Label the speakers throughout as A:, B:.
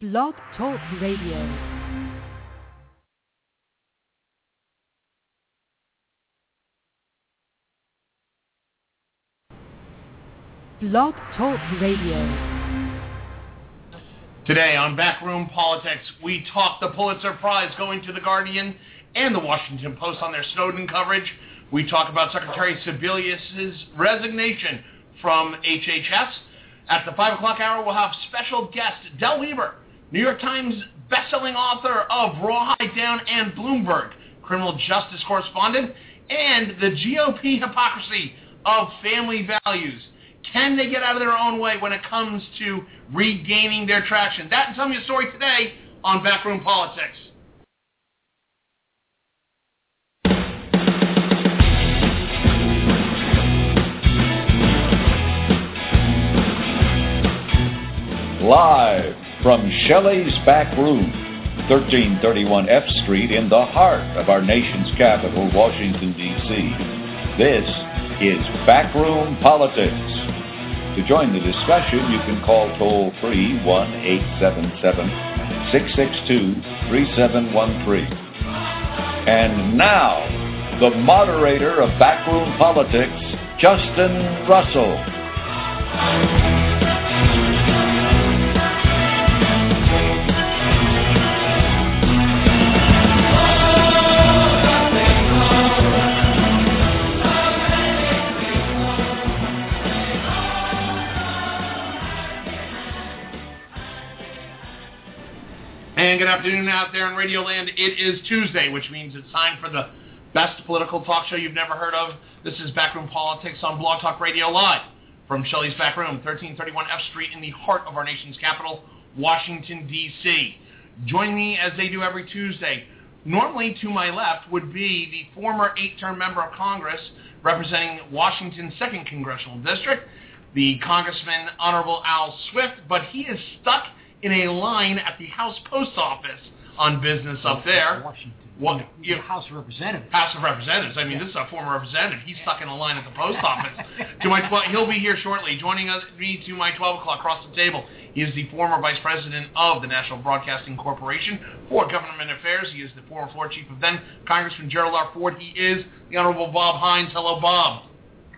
A: Blog Talk Radio. Blog Talk Radio.
B: Today on Backroom Politics, we talk the Pulitzer Prize going to The Guardian and The Washington Post on their Snowden coverage. We talk about Secretary Sebelius' resignation from HHS. At the 5 o'clock hour, we'll have special guest Del Wilber, New York Times bestselling author of Rawhide Down and Bloomberg, criminal justice correspondent, and the GOP hypocrisy of family values. Can they get out of their own way when it comes to regaining their traction? That and tell me a story today on Backroom Politics.
C: Live from Shelley's Back Room, 1331 F Street in the heart of our nation's capital, Washington, D.C. This is Backroom Politics. To join the discussion, you can call toll free 1 877 662 3713. And now, the moderator of Backroom Politics, Justin Russell.
B: And good afternoon out there in Radio Land. It is Tuesday, which means it's time for the best political talk show you've never heard of. This is Backroom Politics on Blog Talk Radio Live from Shelley's Back Room, 1331 F Street in the heart of our nation's capital, Washington, D.C. Join me as they do every Tuesday. Normally to my left would be the former eight-term member of Congress representing Washington's 2nd Congressional District, the Congressman Honorable Al Swift, but he is stuck in a line at the House Post Office on business up there.
D: Washington.
B: What-
D: you, House of Representatives.
B: House of Representatives. I mean, this is a former representative. He's stuck in a line at the post office. to my tw- he'll be here shortly. Joining us, me to my 12 o'clock across the table. He is the former vice president of the National Broadcasting Corporation for Government Affairs. He is the former floor chief of then Congressman Gerald R. Ford. He is the Honorable Bob Hines. Hello, Bob.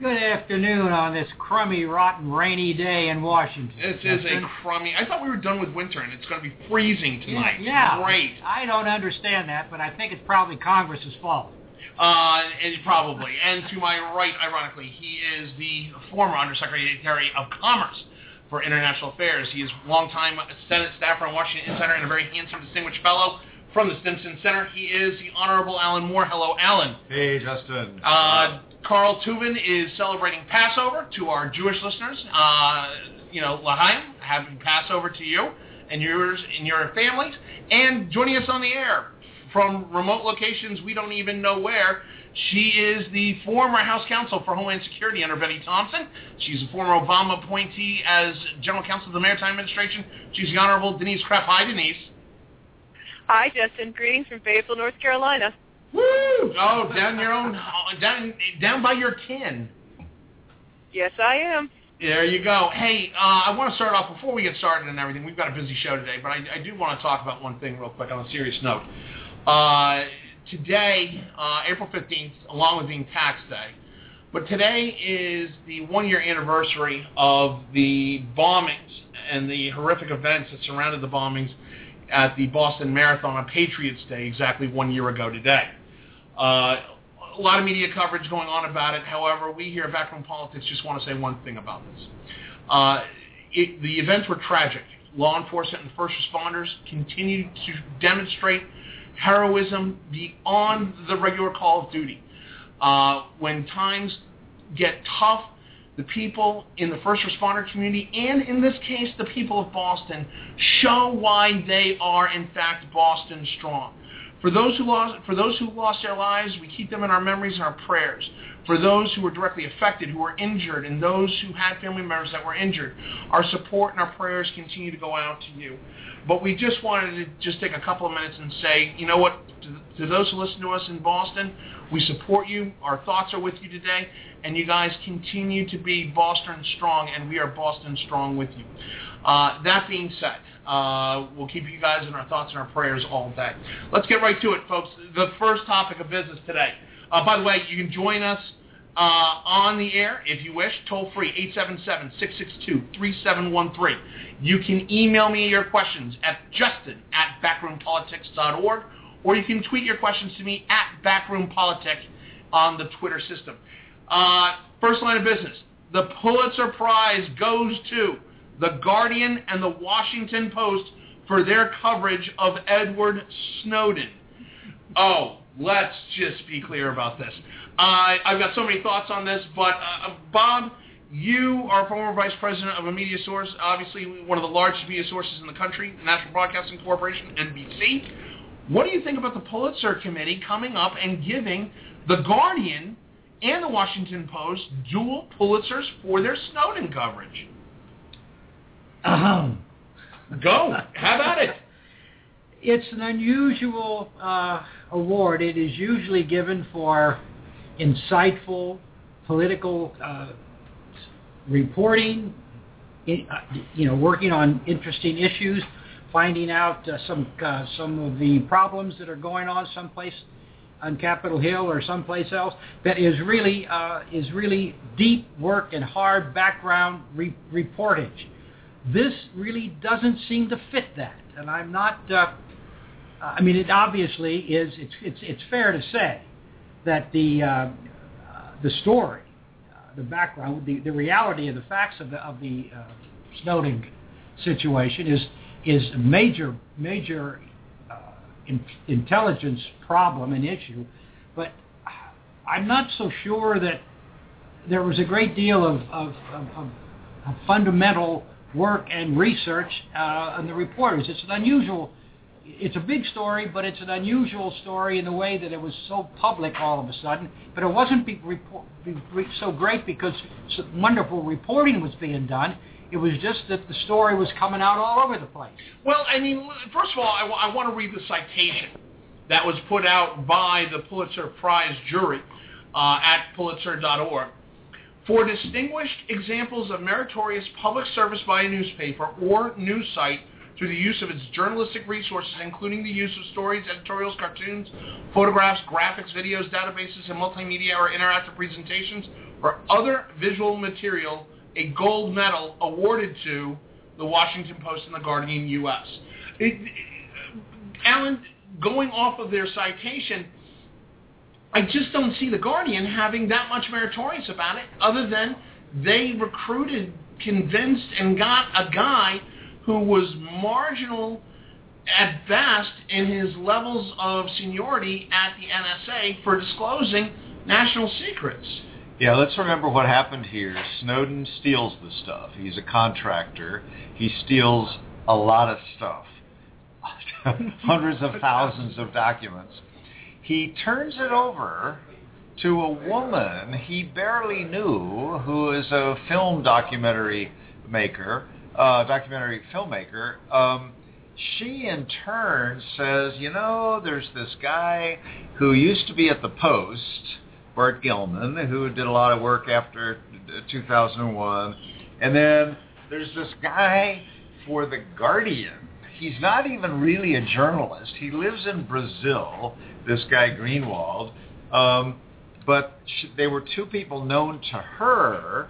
D: Good afternoon on this crummy, rotten, rainy day in Washington.
B: This is a crummy. I thought we were done with winter, and it's going to be freezing tonight.
D: Yeah,
B: Great.
D: I don't understand that, but I think it's probably Congress's fault.
B: Uh, and probably. And to my right, ironically, he is the former Undersecretary of Commerce for International Affairs. He is longtime Senate staffer on Washington Insider and a very handsome, distinguished fellow from the Stimson Center. He is the Honorable Alan Moore. Hello, Alan.
E: Hey, Justin.
B: Uh, Carl Tubin is celebrating Passover to our Jewish listeners. Uh, you know, L'chaim, happy Passover to you and yours and your families. And joining us on the air from remote locations we don't even know where, she is the former House Counsel for Homeland Security under Bennie Thompson. She's a former Obama appointee as General Counsel of the Maritime Administration. She's the Honorable Denise Krepp. Hi, Denise.
F: Hi, Justin. Greetings from Fayetteville, North Carolina.
B: Woo! Oh, down your own, down down by your kin.
F: Yes, I am.
B: There you go. Hey, uh, I want to start off before we get started and everything. We've got a busy show today, but I, I do want to talk about one thing real quick on a serious note. Uh, today, uh, April fifteenth, along with being tax day, but today is the one-year anniversary of the bombings and the horrific events that surrounded the bombings at the Boston Marathon on Patriots Day, exactly one year ago today. Uh, a lot of media coverage going on about it. However, we here at Backroom Politics just want to say one thing about this. Uh, it, the events were tragic. Law enforcement and first responders continue to demonstrate heroism beyond the regular call of duty. Uh, when times get tough, the people in the first responder community, and in this case, the people of Boston, show why they are in fact Boston strong. For those who lost, for those who lost their lives, we keep them in our memories and our prayers. For those who were directly affected, who were injured, and those who had family members that were injured, our support and our prayers continue to go out to you. But we just wanted to just take a couple of minutes and say, you know what, to, to those who listen to us in Boston, we support you. Our thoughts are with you today, and you guys continue to be Boston strong, and we are Boston strong with you. Uh, that being said, uh, we'll keep you guys in our thoughts and our prayers all day. Let's get right to it, folks. The first topic of business today. Uh, by the way, you can join us uh, on the air if you wish, toll free, 877-662-3713. You can email me your questions at justin at backroompolitics.org, or you can tweet your questions to me at backroompolitics on the Twitter system. Uh, first line of business. The Pulitzer Prize goes to The Guardian and The Washington Post for their coverage of Edward Snowden. Oh, let's just be clear about this. Uh, I've got so many thoughts on this, but uh, Bob, you are former vice president of a media source, obviously one of the largest media sources in the country, the National Broadcasting Corporation, NBC. What do you think about the Pulitzer Committee coming up and giving The Guardian and The Washington Post dual Pulitzers for their Snowden coverage?
D: Ahem.
B: Go. How about it?
D: It's an unusual uh, award. It is usually given for insightful political uh, reporting, in, uh, you know, working on interesting issues, finding out uh, some uh, some of the problems that are going on someplace on Capitol Hill or someplace else. That is really uh, is really deep work and hard background re- reportage. This really doesn't seem to fit that, and I'm not. Uh, I mean, it obviously is. It's it's it's fair to say that the uh, the story, uh, the background, the, the reality of the facts of the of the uh, Snowden situation is is a major major uh, in, intelligence problem and issue, but I'm not so sure that there was a great deal of, of, of, of fundamental work and research uh, on the reporters. It's an unusual it's a big story, but it's an unusual story in the way that it was so public all of a sudden. But it wasn't be, report, be, so great because wonderful reporting was being done. It was just that the story was coming out all over the place.
B: Well, I mean, first of all, I, w- I want to read the citation that was put out by the Pulitzer Prize jury uh, at pulitzer.org. For distinguished examples of meritorious public service by a newspaper or news site through the use of its journalistic resources, including the use of stories, editorials, cartoons, photographs, graphics, videos, databases, and multimedia or interactive presentations, or other visual material, a gold medal awarded to the Washington Post and the Guardian U.S. It, Alan, going off of their citation, I just don't see the Guardian having that much meritorious about it, other than they recruited, convinced, and got a guy who was marginal at best in his levels of seniority at the NSA for disclosing national secrets.
E: Yeah, let's remember what happened here. Snowden steals the stuff. He's a contractor. He steals a lot of stuff. Hundreds of thousands of documents. He turns it over to a woman he barely knew who is a film documentary maker uh, documentary filmmaker, um, she in turn says, you know, there's this guy who used to be at the Post, Bart Gellman, who did a lot of work after 2001, and then there's this guy for the Guardian. He's not even really a journalist. He lives in Brazil. This guy Greenwald, um, but she, they were two people known to her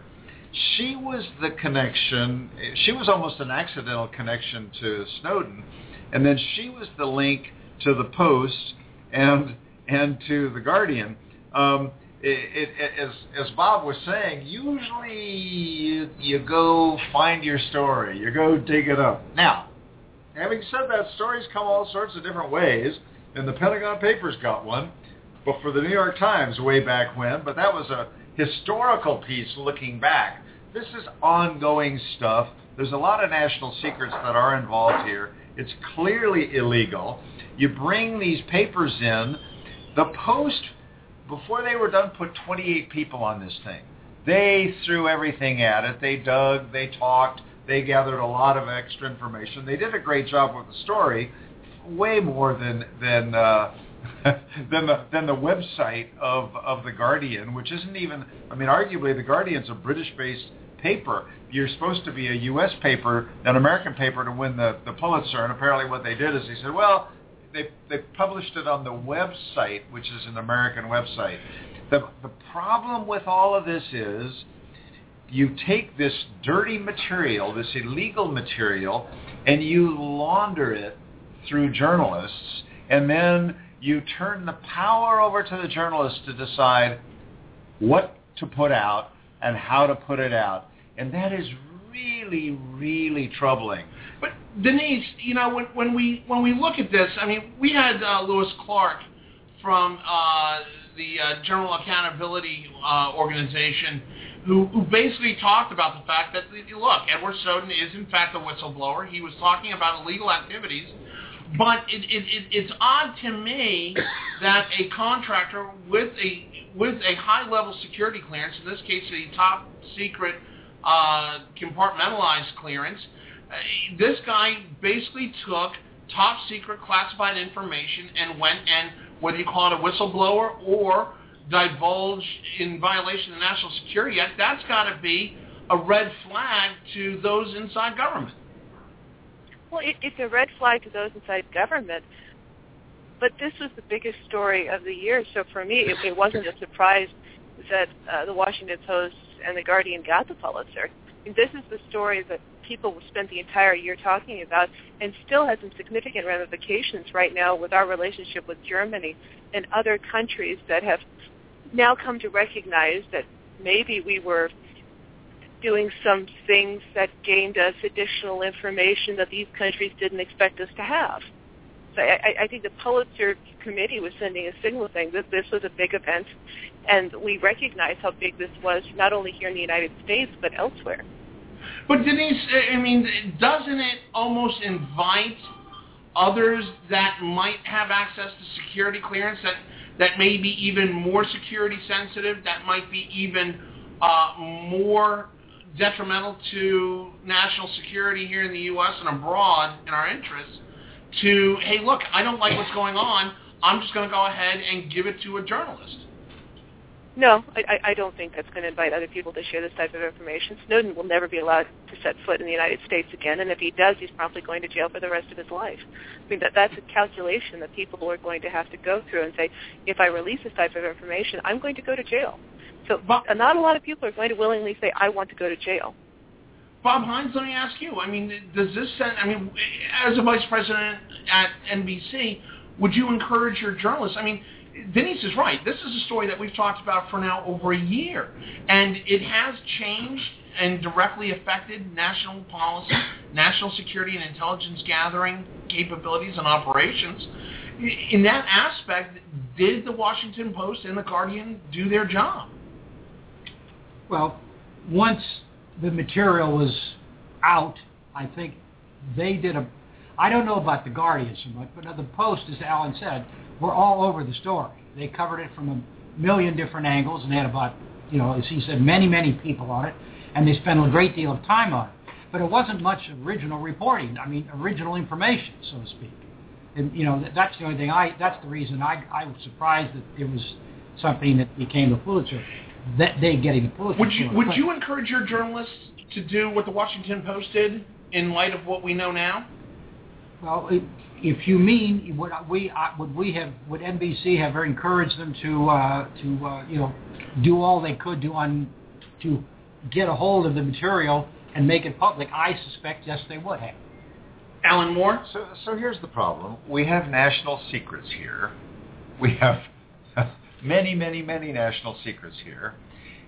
E: she was the connection. She was almost an accidental connection to Snowden, and then she was the link to the Post and and to the Guardian. Um, it, it, as as Bob was saying, usually you, you go find your story, you go dig it up. Now, having said that, stories come all sorts of different ways, and the Pentagon Papers got one, but for the New York Times way back when. But that was a historical piece looking back. This is ongoing stuff. There's a lot of national secrets that are involved here. It's clearly illegal. You bring these papers in. The Post, before they were done, put 28 people on this thing. They threw everything at it. They dug, they talked, they gathered a lot of extra information. They did a great job with the story, way more than than uh, than the than the website of of the Guardian, which isn't even. I mean, arguably, the Guardian's a British-based paper. You're supposed to be a U.S. paper, an American paper, to win the the Pulitzer. And apparently, what they did is they said, well, they they published it on the website, which is an American website. The the problem with all of this is you take this dirty material, this illegal material, and you launder it through journalists, and then you turn the power over to the journalists to decide what to put out and how to put it out. And that is really, really troubling.
B: But Denise, you know, when, when we when we look at this, I mean, we had uh, Lewis Clark from uh, the uh, General Accountability uh, Organization who, who basically talked about the fact that, look, Edward Snowden is in fact a whistleblower. He was talking about illegal activities. But it, it, it, it's odd to me that a contractor with a with a high level security clearance, in this case a top secret uh, compartmentalized clearance, uh, this guy basically took top secret classified information and went and whether you call it a whistleblower or divulge in violation of the National Security Act, that's got to be a red flag to those inside government.
F: Well, it, it's a red flag to those inside government. But this was the biggest story of the year, so for me, it, it wasn't a surprise that uh, the Washington Post and the Guardian got the Pulitzer. I mean, this is the story that people spent the entire year talking about and still has some significant ramifications right now with our relationship with Germany and other countries that have now come to recognize that maybe we were doing some things that gained us additional information that these countries didn't expect us to have. So I, I think the Pulitzer Committee was sending a signal saying that this was a big event, and we recognize how big this was, not only here in the United States, but elsewhere.
B: But Denise, I mean, doesn't it almost invite others that might have access to security clearance that that may be even more security sensitive, that might be even uh, more detrimental to national security here in the U.S. and abroad in our interests to, hey, look, I don't like what's going on. I'm just going to go ahead and give it to a journalist.
F: No, I, I don't think that's going to invite other people to share this type of information. Snowden will never be allowed to set foot in the United States again, and if he does, he's probably going to jail for the rest of his life. I mean, that, that's a calculation that people are going to have to go through and say, if I release this type of information, I'm going to go to jail. So
B: Bob, uh,
F: not a lot of people are going to willingly say, I want to go to jail.
B: Bob Hines, let me ask you. I mean, does this send? I mean, as a vice president at NBC, would you encourage your journalists? I mean, Denise is right. This is a story that we've talked about for now over a year, and it has changed and directly affected national policy, national security and intelligence gathering capabilities and operations. In that aspect, did the Washington Post and the Guardian do their job?
D: Well, once the material was out, I think they did a. I don't know about the Guardian so much, but the Post, as Alan said, were all over the story. They covered it from a million different angles, and they had about, you know, as he said, many, many people on it, and they spent a great deal of time on it. But it wasn't much original reporting. I mean, original information, so to speak. And you know, that's the only thing. I that's the reason I I was surprised that it was something that became the Pulitzer. That they getting the Pulitzer.
B: Would you
D: for
B: would
D: But-
B: you encourage your journalists to do what the Washington Post did in light of what we know now?
D: Well, i- if you mean would we uh, would we have would NBC have encouraged them to uh, to uh, you know do all they could do on to get a hold of the material and make it public? I suspect yes, they would have.
B: Alan Moore.
E: So, so here's the problem. We have national secrets here. We have many, many, many national secrets here.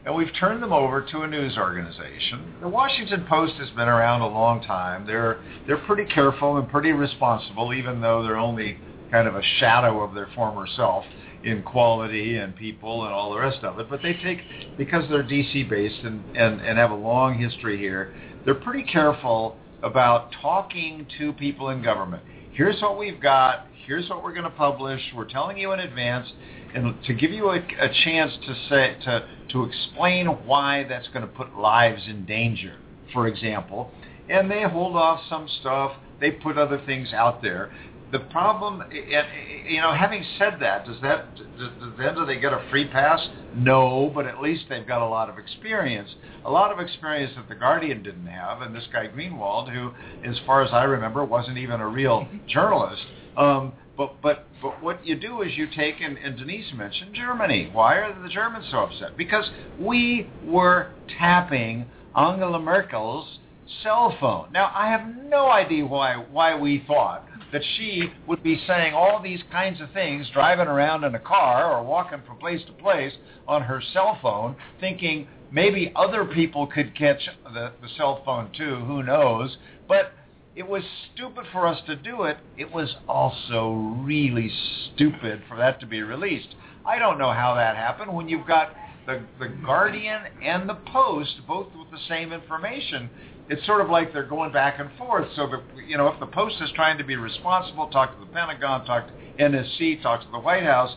E: And we've turned them over to a news organization. The Washington Post has been around a long time. They're, they're pretty careful and pretty responsible, even though they're only kind of a shadow of their former self in quality and people and all the rest of it. But they take, because they're DC based and, and, and have a long history here, they're pretty careful about talking to people in government. Here's what we've got. Here's what we're going to publish. We're telling you in advance, and to give you a, a chance to say to to explain why that's going to put lives in danger, for example. And they hold off some stuff. They put other things out there. the problem, you know, having said that, does that does, then do they get a free pass? No, but at least they've got a lot of experience, a lot of experience that the Guardian didn't have, and this guy Greenwald, who, as far as I remember, wasn't even a real journalist. Um, but but but what you do is you take and, and Denise mentioned Germany. Why are the Germans so upset? Because we were tapping Angela Merkel's cell phone. Now I have no idea why why we thought that she would be saying all these kinds of things driving around in a car or walking from place to place on her cell phone, thinking maybe other people could catch the, the cell phone too. Who knows? But it was stupid for us to do it. It was also really stupid for that to be released. I don't know how that happened when you've got the, the Guardian and the Post both with the same information it's sort of like they're going back and forth. So that you know, if the Post is trying to be responsible, talk to the Pentagon, talk to NSC, talk to the White House,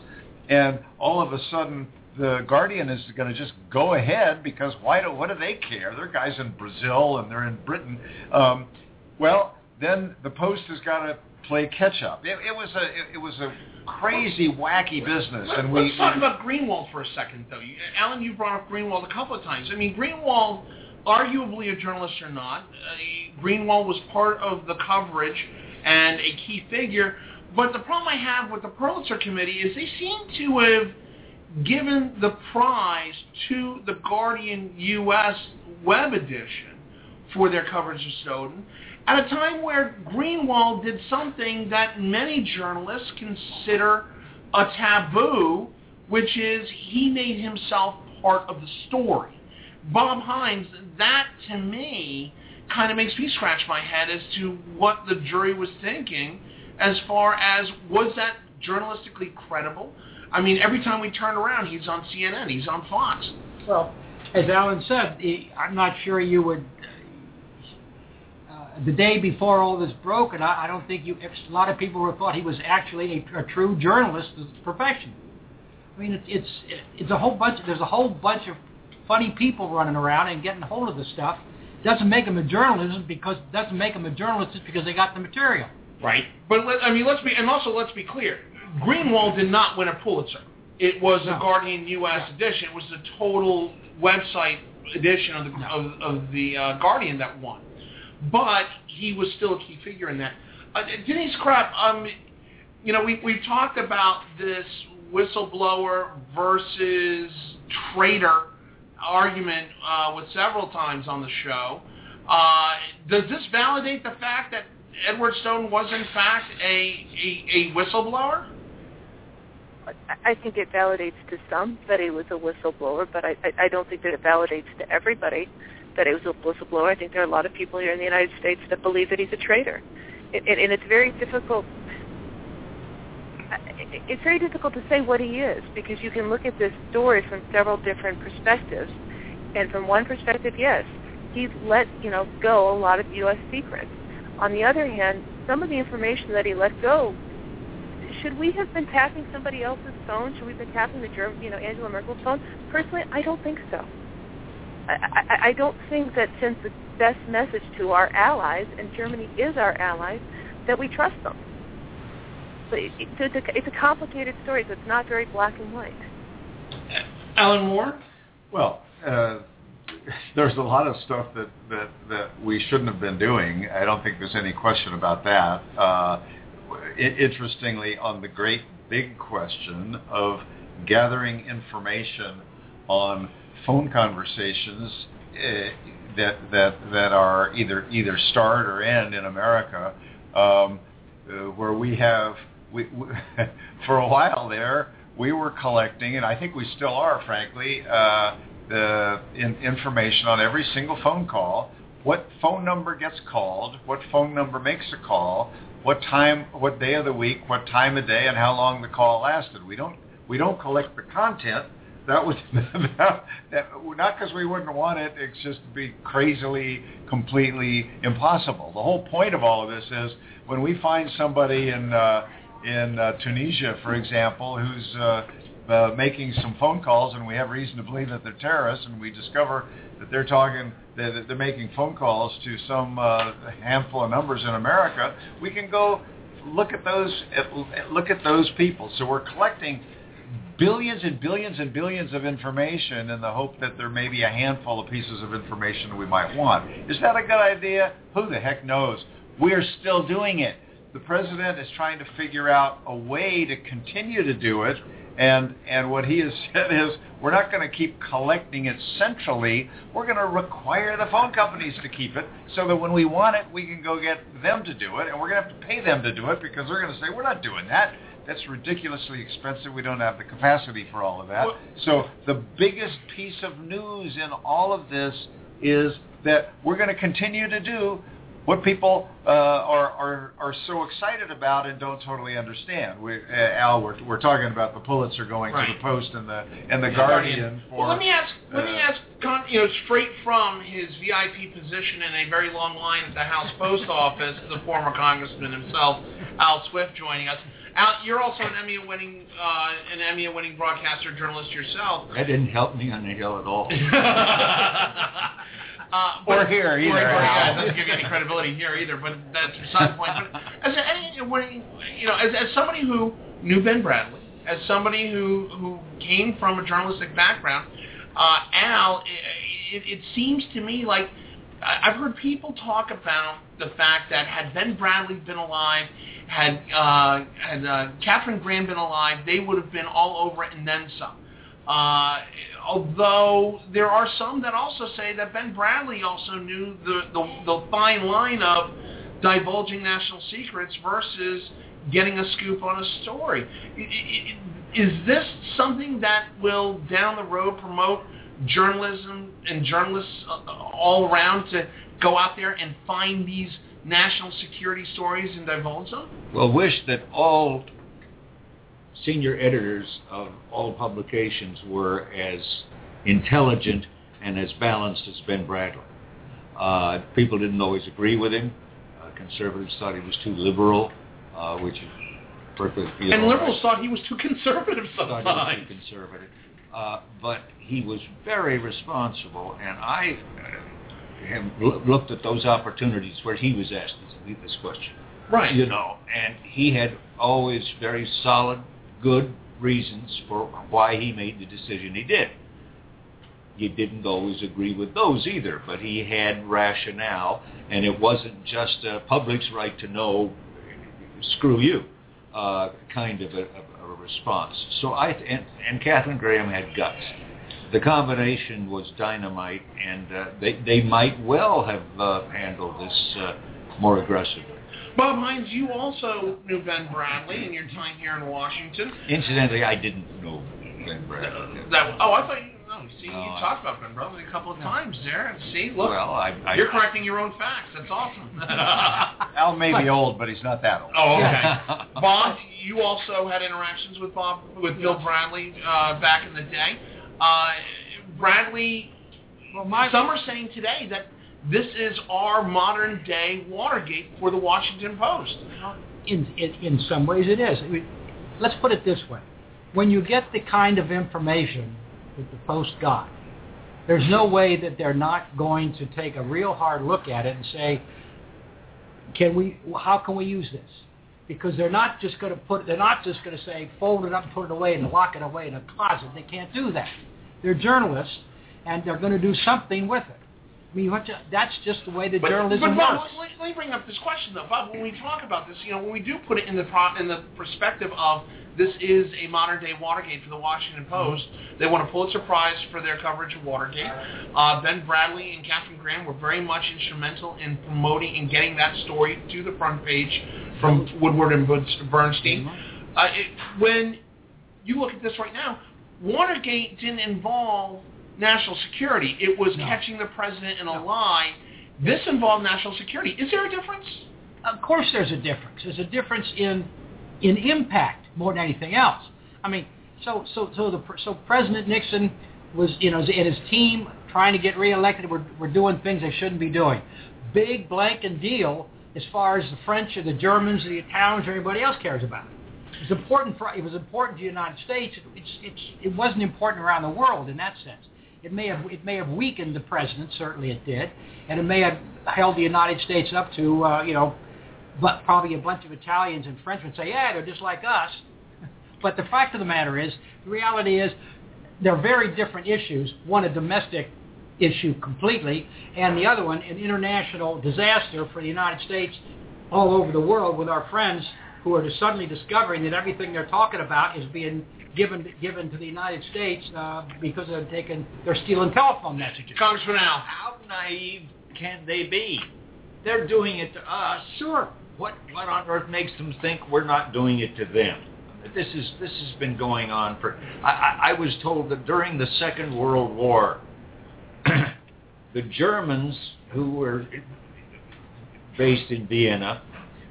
E: and all of a sudden the Guardian is going to just go ahead because why do what do they care? They're guys in Brazil and they're in Britain. Um, well, then the Post has got to play catch up. It, it was a it, it was a crazy wacky business.
B: Let,
E: and
B: we
E: let's
B: talk about Greenwald for a second, though. You, Alan, you brought up Greenwald a couple of times. I mean, Greenwald arguably a journalist or not, uh, Greenwald was part of the coverage and a key figure. But the problem I have with the Pulitzer Committee is they seem to have given the prize to the Guardian U.S. web edition for their coverage of Snowden at a time where Greenwald did something that many journalists consider a taboo, which is he made himself part of the story. Bob Hines, that to me kind of makes me scratch my head as to what the jury was thinking as far as was that journalistically credible? I mean, every time we turn around, he's on CNN, he's on Fox.
D: Well, as Alan said, I'm not sure you would. The day before all this broke, and I, I don't think you. A lot of people thought he was actually a, a true journalist of profession. I mean, it's it's it's a whole bunch. There's a whole bunch of funny people running around and getting hold of the stuff doesn't make them a journalist because doesn't make them a journalist just because they got the material.
B: Right. But let, I mean, let's be and also let's be clear. Greenwald did not win a Pulitzer. It was no. the Guardian U.S. Yeah. edition. It was the total website edition of the no. of, of the uh, Guardian that won. But he was still a key figure in that. Uh, Denise Krepp, um, you know, we we've talked about this whistleblower versus traitor argument uh, with several times on the show. Uh, does this validate the fact that Edward Snowden was in fact a, a, a whistleblower?
F: I think it validates to some that he was a whistleblower, but I, I don't think that it validates to everybody that he was a whistleblower. I think there are a lot of people here in the United States that believe that he's a traitor. And, and it's very difficult it's very difficult to say what he is because you can look at this story from several different perspectives. And from one perspective, yes, he's let you know go a lot of U.S. secrets. On the other hand, some of the information that he let go, should we have been tapping somebody else's phone? Should we have been tapping the German, you know, Angela Merkel's phone? Personally, I don't think so. I, I, I don't think that sends the best message to our allies, and Germany is our allies, that we trust them. But it, it's, a, it's a complicated story, so it's not very black and white.
B: Alan Moore?
E: Well, uh, there's a lot of stuff that, that, that we shouldn't have been doing. I don't think there's any question about that. Uh, interestingly, on the great big question of gathering information on phone conversations uh, that that that are either either start or end in America, um, uh, where we have we, we for a while there, we were collecting, and I think we still are, frankly, uh, the in, information on every single phone call. What phone number gets called? What phone number makes a call? What time? What day of the week? What time of day? And how long the call lasted? We don't we don't collect the content. That was that, that, not because we wouldn't want it. It's just to be crazily, completely impossible. The whole point of all of this is when we find somebody in uh, in uh, Tunisia, for example, who's uh, uh, making some phone calls, and we have reason to believe that they're terrorists, and we discover that they're talking, that they're making phone calls to some uh, handful of numbers in America, we can go look at those look at those people. So we're collecting billions and billions and billions of information in the hope that there may be a handful of pieces of information we might want. Is that a good idea? Who the heck knows? We're still doing it. The president is trying to figure out a way to continue to do it and and what he has said is we're not going to keep collecting it centrally. We're going to require the phone companies to keep it so that when we want it, we can go get them to do it, and we're going to have to pay them to do it because they're going to say we're not doing that. That's ridiculously expensive. We don't have the capacity for all of that. So the biggest piece of news in all of this is that we're going to continue to do what people uh, are, are are so excited about and don't totally understand. We, uh, Al, we're, we're talking about the Pulitzer going
B: Right.
E: to the Post and the and the
B: Yeah,
E: Guardian for.
B: well, let me ask. Let me
E: uh,
B: ask. Con- You know, straight from his VIP position in a very long line at the House Post Office, the former Congressman himself, Al Swift, joining us. Al, you're also an Emmy-winning, uh, an Emmy-winning broadcaster journalist yourself.
G: That didn't help me on the hill at all.
B: Uh,
E: Or here either,
B: or- yeah,
E: Al.
B: it doesn't give you any credibility here either, but that's beside the point. But as a, any, when, you know, as, as somebody who knew Ben Bradlee, as somebody who who came from a journalistic background, uh, Al, it, it, it seems to me like I've heard people talk about the fact that had Ben Bradlee been alive, had uh, had uh, Katharine Graham been alive, they would have been all over it and then some. Uh, although there are some that also say that Ben Bradlee also knew the, the, the fine line of divulging national secrets versus getting a scoop on a story. Is this something that will down the road promote journalism and journalists uh, all around to go out there and find these national security stories and divulge them?
G: Well, wish that all senior editors of all publications were as intelligent and as balanced as Ben Bradlee. Uh, people didn't always agree with him. Uh, conservatives thought he was too liberal, uh, which is perfectly
B: And liberals thought he was too conservative
G: thought he was
B: sometimes.
G: too conservative. Uh, but he was very responsible, and I have loo- looked at those opportunities where he was asked this, this question.
B: Right.
G: You know, and he had always very solid, good reasons for why he made the decision he did. You didn't always agree with those either, but he had rationale, and it wasn't just a public's right to know, screw you, uh, kind of a, a, a response. So I and, and Katharine Graham had guts. The combination was dynamite, and uh, they they might well have uh, handled this uh, more aggressively.
B: Bob Hines, you also knew Ben Bradlee in your time here in Washington.
G: Incidentally, I didn't know Ben Bradlee.
B: That oh, I thought you. No, see,
G: No,
B: you
G: I-
B: talked about Ben Bradlee a couple of times there. And see, look,
G: well, I, I
B: you're correcting your own facts. That's awesome.
E: Al may be old, but he's not that old.
B: oh, okay. Bob, you also had interactions with Bob with Bill Bradley uh, back in the day. Uh, Bradley,
D: Well, my
B: some are saying today that this is our modern day Watergate for the Washington Post.
D: in, in in some ways it is. I mean, let's put it this way: when you get the kind of information that the Post got, there's no way that they're not going to take a real hard look at it and say, "Can we? How can we use this?" Because they're not just going to put. They're not just going to say, "Fold it up and put it away and lock it away in a closet." They can't do that. They're journalists, and they're going to do something with it. I mean, to, that's just the way the
B: But,
D: journalism
B: but Bob,
D: works.
B: let, let me bring up this question though, Bob. When we talk about this, you know, when we do put it in the pro, in the perspective of this is a modern day Watergate for the Washington Post, they won a Pulitzer Prize for their coverage of Watergate. Uh, ben Bradlee and Katharine Graham were very much instrumental in promoting and getting that story to the front page from Woodward and Bernstein. Uh, it, when you look at this right now, Watergate didn't involve national security. It was catching the president in a lie. This involved national security. Is there a difference?
D: Of course, there's a difference. There's a difference in in impact more than anything else. I mean, so so so the so President Nixon was you know and his team trying to get reelected were were doing things they shouldn't be doing. Big blanket deal as far as the French or the Germans or the Italians or anybody else cares about. It was important for it was important to the United States. It's it's it wasn't important around the world in that sense. It may have it may have weakened the president, certainly it did, and it may have held the United States up to uh, you know but probably a bunch of Italians and French would say, yeah, they're just like us. But the fact of the matter is, the reality is, they're very different issues. One a domestic issue completely, and the other one an international disaster for the United States all over the world with our friends who are just suddenly discovering that everything they're talking about is being given given to the United States uh, because they're taking they're stealing telephone messages.
B: Congressman Al.
G: How naive can they be? They're doing it to us.
D: Sure.
G: What what on earth makes them think we're not doing it to them? This is this has been going on for. I, I, I was told that during the Second World War, the Germans who were based in Vienna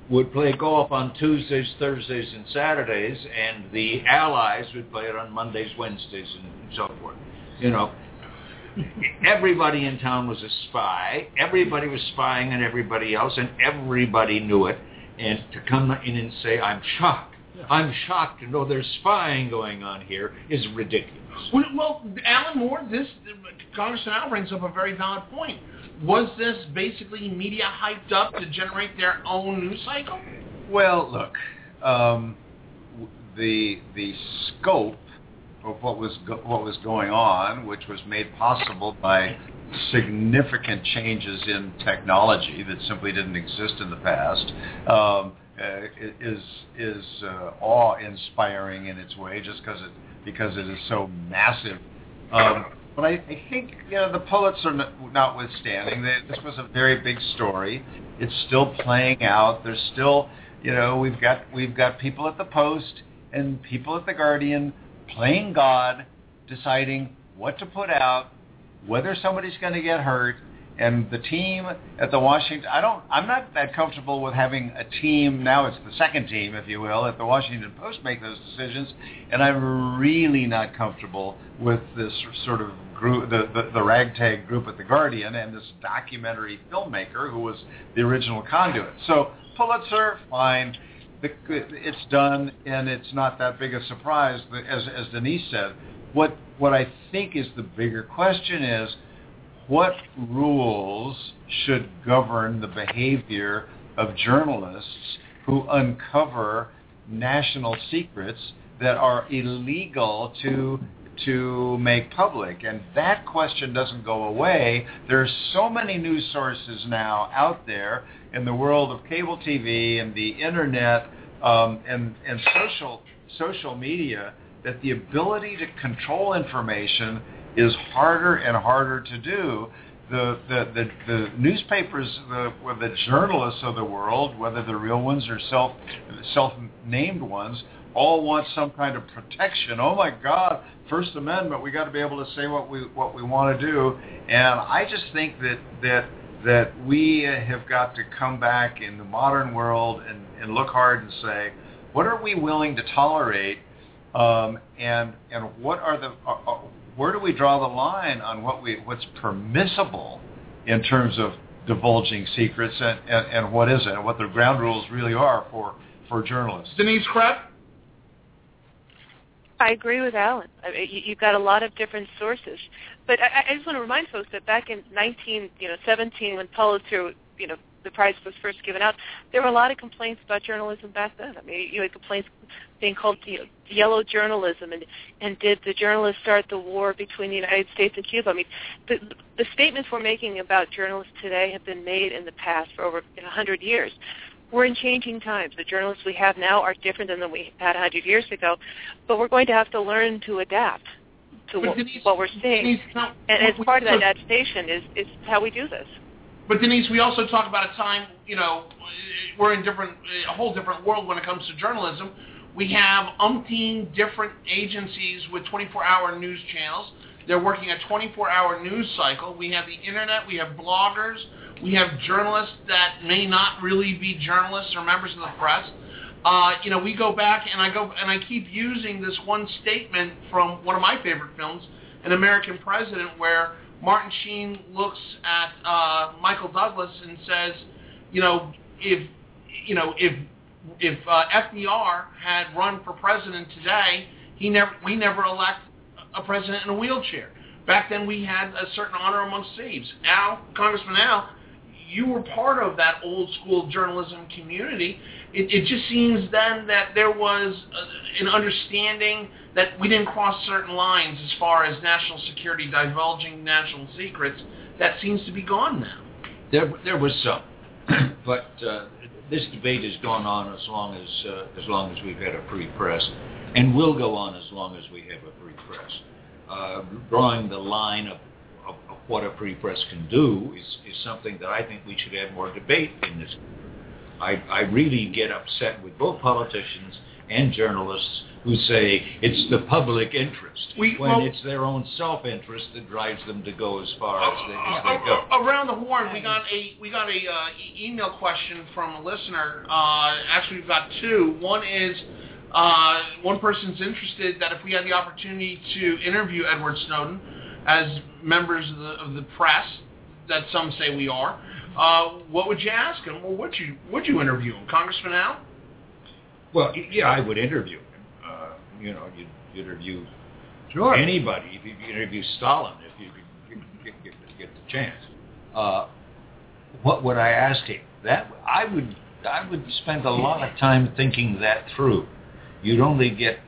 G: would play golf on Tuesdays, Thursdays, and Saturdays, and the Allies would play it on Mondays, Wednesdays, and so forth. You know, everybody in town was a spy. Everybody was spying on everybody else, and everybody knew it. And to come in and say, "I'm shocked," I'm shocked to know there's spying going on here is ridiculous.
B: Well, well, Alan Moore, this Congressman Al brings up a very valid point. Was this basically media hyped up to generate their own news cycle?
E: Well, look, um, the the scope of what was go- what was going on, which was made possible by significant changes in technology that simply didn't exist in the past, um, uh, is is uh, awe-inspiring in its way, just because it because it is so massive. Um, but I, I think you know the Pulitzer notwithstanding, that this was a very big story. It's still playing out. There's still you know we've got we've got people at the Post and people at the Guardian playing God, deciding what to put out, whether somebody's going to get hurt, and the team at the Washington I don't I'm not that comfortable with having a team now it's the second team if you will at the Washington Post make those decisions and I'm really not comfortable with this sort of group the, the the ragtag group at the Guardian and this documentary filmmaker who was the original conduit. So Pulitzer fine. It's done and it's not that big a surprise as as Denise said what what I think is the bigger question is what rules should govern the behavior of journalists who uncover national secrets that are illegal to to make public? And that question doesn't go away. There's so many news sources now out there in the world of cable TV and the internet um, and and social social media that the ability to control information is harder and harder to do. The the the, the newspapers, the the journalists of the world, whether the real ones or self self named ones, all want some kind of protection. Oh my God, First Amendment, we got to be able to say what we what we want to do. And I just think that that that we have got to come back in the modern world and, and look hard and say, what are we willing to tolerate, um, and and what are the uh, uh, where do we draw the line on what we what's permissible in terms of divulging secrets and, and, and what isn't, and what the ground rules really are for for journalists.
B: Denise Krepp?
F: I agree with Alan. I mean, you, you've got a lot of different sources, but I, I just want to remind folks that back in 19, you know, 17, when Pulitzer, you know, the prize was first given out, there were a lot of complaints about journalism back then. I mean, you had complaints being called you know, yellow journalism, and and did the journalists start the war between the United States and Cuba? I mean, the the statements we're making about journalists today have been made in the past for over a hundred years. We're in changing times. The journalists we have now are different than the we had a hundred years ago, but we're going to have to learn to adapt to what,
B: Denise,
F: what we're seeing.
B: Denise, now,
F: and as part of that adaptation is is how we do this.
B: But Denise, we also talk about a time, you know, we're in different, a whole different world when it comes to journalism. We have umpteen different agencies with 24-hour news channels. They're working a 24-hour news cycle. We have the internet. We have bloggers. We have journalists that may not really be journalists or members of the press. Uh, you know, we go back and I go and I keep using this one statement from one of my favorite films, An American President, where Martin Sheen looks at uh, Michael Douglas and says, you know, if you know if if uh, FDR had run for president today, he never we never elect a president in a wheelchair. Back then we had a certain honor amongst thieves. Now, Congressman Al, you were part of that old school journalism community. It, it just seems then that there was uh, an understanding that we didn't cross certain lines as far as national security, divulging national secrets. That seems to be gone now.
G: There, there was some, but uh, this debate has gone on as long as uh, as long as we've had a free press, and will go on as long as we have a free press. Uh, drawing the line of, of, of what a free press can do is, is something that I think we should have more debate in this. I, I really get upset with both politicians and journalists who say it's the public interest
B: We-
G: when
B: well-
G: it's their own self-interest that drives them to go as far as they, as they go.
B: Around the horn, we got a we got a uh, e- email question from a listener. Uh, actually, we've got two. One is uh, one person's interested that if we had the opportunity to interview Edward Snowden as members of the of the press, that some say we are, uh, what would you ask him, or would you would you interview him, Congressman Al?
G: Well, yeah, I would interview him. You know, you'd interview
D: Sure.
G: anybody. If you could interview Stalin, if you could get, get, get, get the chance. Uh, what would I ask him? That I would I would spend a lot of time thinking that through. You'd only get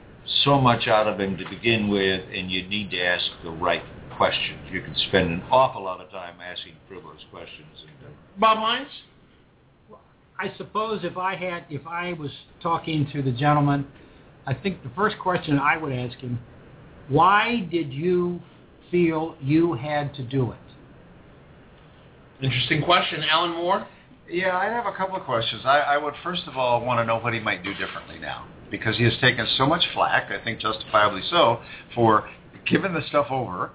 G: so much out of him to begin with, and you need to ask the right questions. You can spend an awful lot of time asking frivolous questions. And, uh,
B: Bob Hines.
D: I suppose if I had, if I was talking to the gentleman, I think the first question I would ask him, why did you feel you had to do it?
B: Interesting question, Alan Moore.
E: Yeah, I have a couple of questions. I, I would first of all want to know what he might do differently now, because he has taken so much flack, I think justifiably so, for giving the stuff over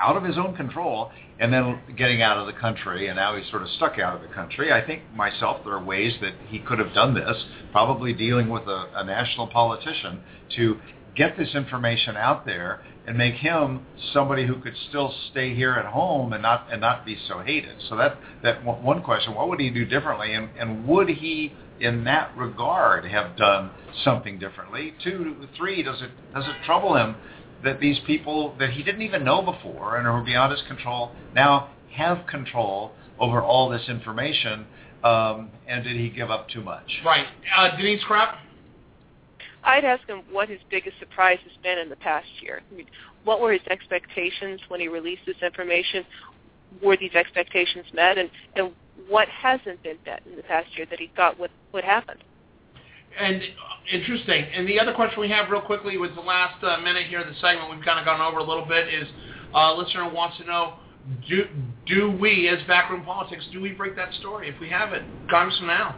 E: out of his own control and then getting out of the country, and now he's sort of stuck out of the country. I think myself there are ways that he could have done this, probably dealing with a, a national politician to get this information out there and make him somebody who could still stay here at home and not and not be so hated. So that that one question: What would he do differently, and and would he, in that regard, have done something differently? Two, three, does it does it trouble him that these people that he didn't even know before and are beyond his control now have control over all this information? Um, and did he give up too much?
B: Right. Uh, Denise Krepp.
F: I'd ask him what his biggest surprise has been in the past year. I mean, what were his expectations when he released this information? Were these expectations met? And, and what hasn't been met in the past year that he thought would, would happen?
B: And interesting. And the other question we have real quickly with the last uh, minute here of the segment, we've kind of gone over a little bit, is uh, listener wants to know, do, do we, as backroom politics, do we break that story if we have it? Congressman Al.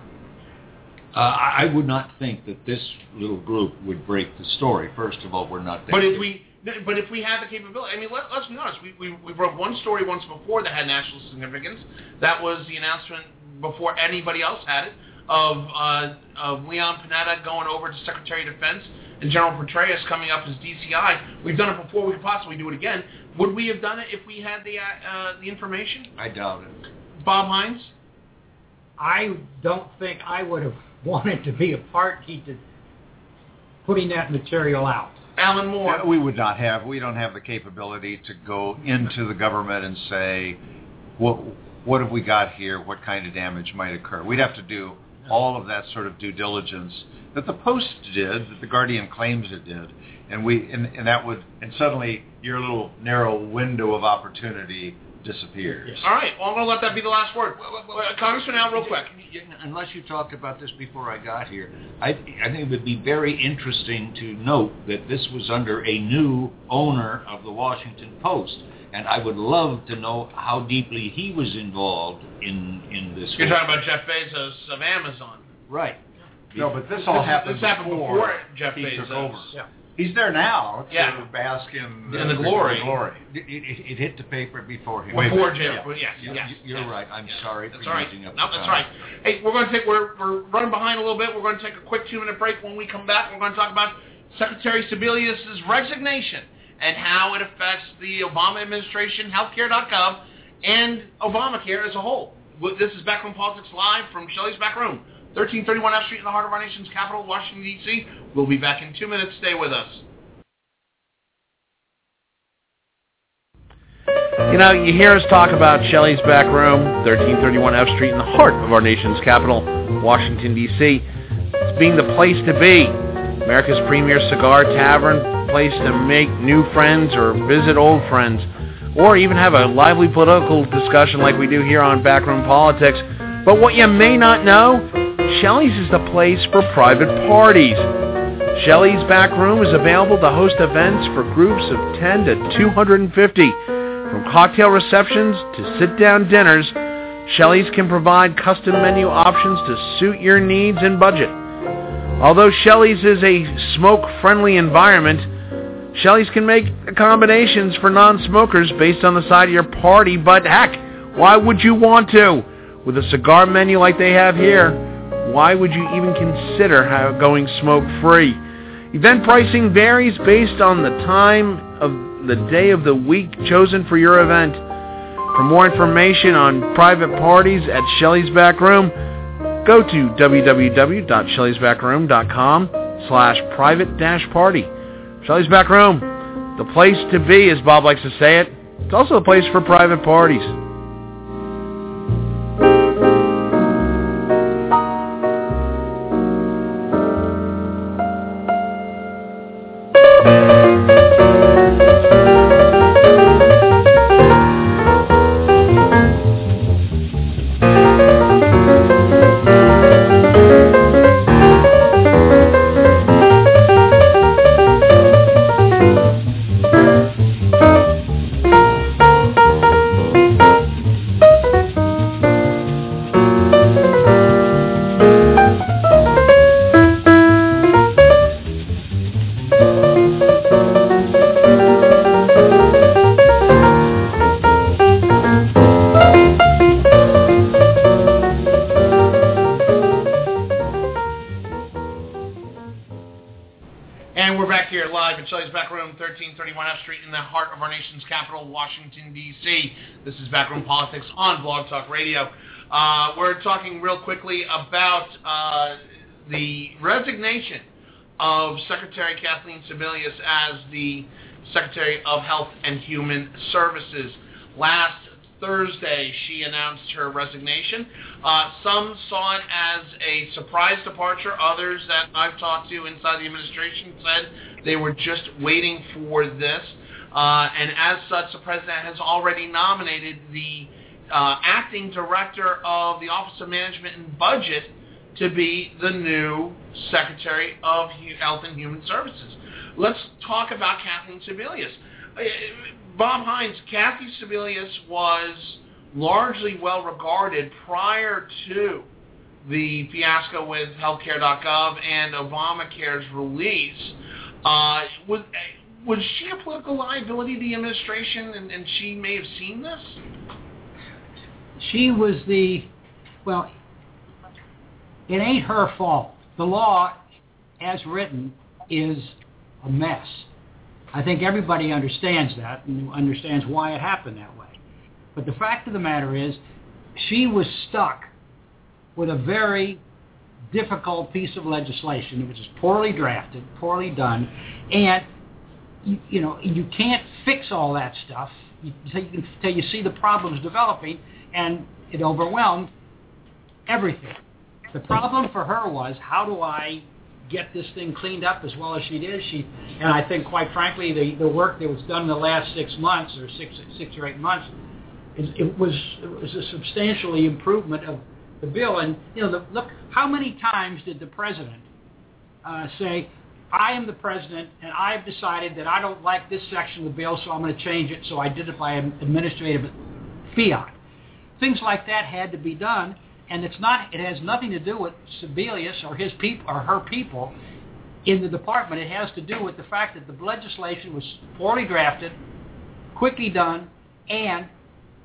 G: Uh, I would not think that this little group would break the story. First of all, we're not. that
B: But if we, but if we had the capability, I mean, let, let's be honest. We, we we broke one story once before that had national significance. That was the announcement before anybody else had it of uh, of Leon Panetta going over to Secretary of Defense and General Petraeus coming up as DCI. We've done it before. We could possibly do it again. Would we have done it if we had the uh, uh, the information?
G: I doubt it.
B: Bob Hines.
D: I don't think I would have wanted to be a party to putting that material out.
B: Alan Moore.
E: Uh, We would not have. We don't have the capability to go into the government and say, what what have we got here? What kind of damage might occur? We'd have to do all of that sort of due diligence that the Post did, that the Guardian claims it did, and we and, and that would and suddenly your little narrow window of opportunity disappears.
B: All right. Well, I'm going to let that be the last word. Congressman Al, real quick.
G: Unless you talked about this before I got here, I, I think it would be very interesting to note that this was under a new owner of the Washington Post, and I would love to know how deeply he was involved in in this.
B: You're
G: whole
B: talking about. Jeff Bezos of Amazon.
G: right?
E: No, but this all
B: This-
E: happened,
B: this happened before Jeff
E: he
B: Bezos.
E: took over.
D: Yeah.
E: He's there now to
B: Yeah.
E: bask in
B: In the glory.
E: glory.
G: It, it, it hit the paper before him.
B: Before Jim.
E: Yeah.
B: Yes,
G: You-
B: yes,
G: you- you're
B: yes,
G: right. I'm
B: yes.
G: sorry
B: That's
G: for
B: all right.
G: using up
B: No,
G: the
B: that's
G: time.
B: right. Hey, we're going to take we're we're running behind a little bit. We're going to take a quick two minute break. When we come back, we're going to talk about Secretary Sebelius's resignation and how it affects the Obama administration, healthcare.gov, and Obamacare as a whole. This is Backroom Politics live from Shelley's Back Room, 1331 F Street in the heart of our nation's capital, Washington D.C. We'll be back in two minutes. Stay with us.
H: You know, you hear us talk about Shelley's Back Room, 1331 F Street, in the heart of our nation's capital, Washington, D.C. It's being the place to be. America's premier cigar tavern, place to make new friends or visit old friends, or even have a lively political discussion like we do here on Backroom Politics. But what you may not know, Shelley's is the place for private parties. Shelley's Back Room is available to host events for groups of 10 to 250. From cocktail receptions to sit-down dinners, Shelley's can provide custom menu options to suit your needs and budget. Although Shelley's is a smoke-friendly environment, Shelley's can make accommodations for non-smokers based on the side of your party, but heck, why would you want to? With a cigar menu like they have here, why would you even consider going smoke-free? Event pricing varies based on the time of the day of the week chosen for your event. For more information on private parties at Shelley's Back Room, go to www.shelleysbackroom.com slash private dash party. Shelley's Back Room, the place to be, as Bob likes to say it. It's also a place for private parties.
B: Washington, D.C. This is Backroom Politics on Blog Talk Radio. Uh, we're talking real quickly about uh, the resignation of Secretary Kathleen Sebelius as the Secretary of Health and Human Services. Last Thursday, she announced her resignation. Uh, some saw it as a surprise departure. Others that I've talked to inside the administration said they were just waiting for this. Uh, and as such, the president has already nominated the uh, acting director of the Office of Management and Budget to be the new Secretary of Health and Human Services. Let's talk about Kathleen Sebelius. Uh, Bob Hines, Kathy Sebelius was largely well regarded prior to the fiasco with healthcare.gov and Obamacare's release. Uh, was she a political liability to the administration, and, and she may have seen this?
D: She was the, well, it ain't her fault. The law, as written, is a mess. I think everybody understands that and understands why it happened that way. But the fact of the matter is, she was stuck with a very difficult piece of legislation which is poorly drafted, poorly done, and you, you know, you can't fix all that stuff until you, until you see the problems developing, and it overwhelmed everything. The problem for her was how do I get this thing cleaned up as well as she did. She and I think, quite frankly, the the work that was done in the last six months or six six or eight months, it, was it was a substantially improvement of the bill. And you know, the, look, how many times did the president uh, say, I am the president, and I've decided that I don't like this section of the bill, so I'm going to change it. So I did it by administrative fiat. Things like that had to be done, and it's not. It has nothing to do with Sebelius or his people or her people in the department. It has to do with the fact that the legislation was poorly drafted, quickly done, and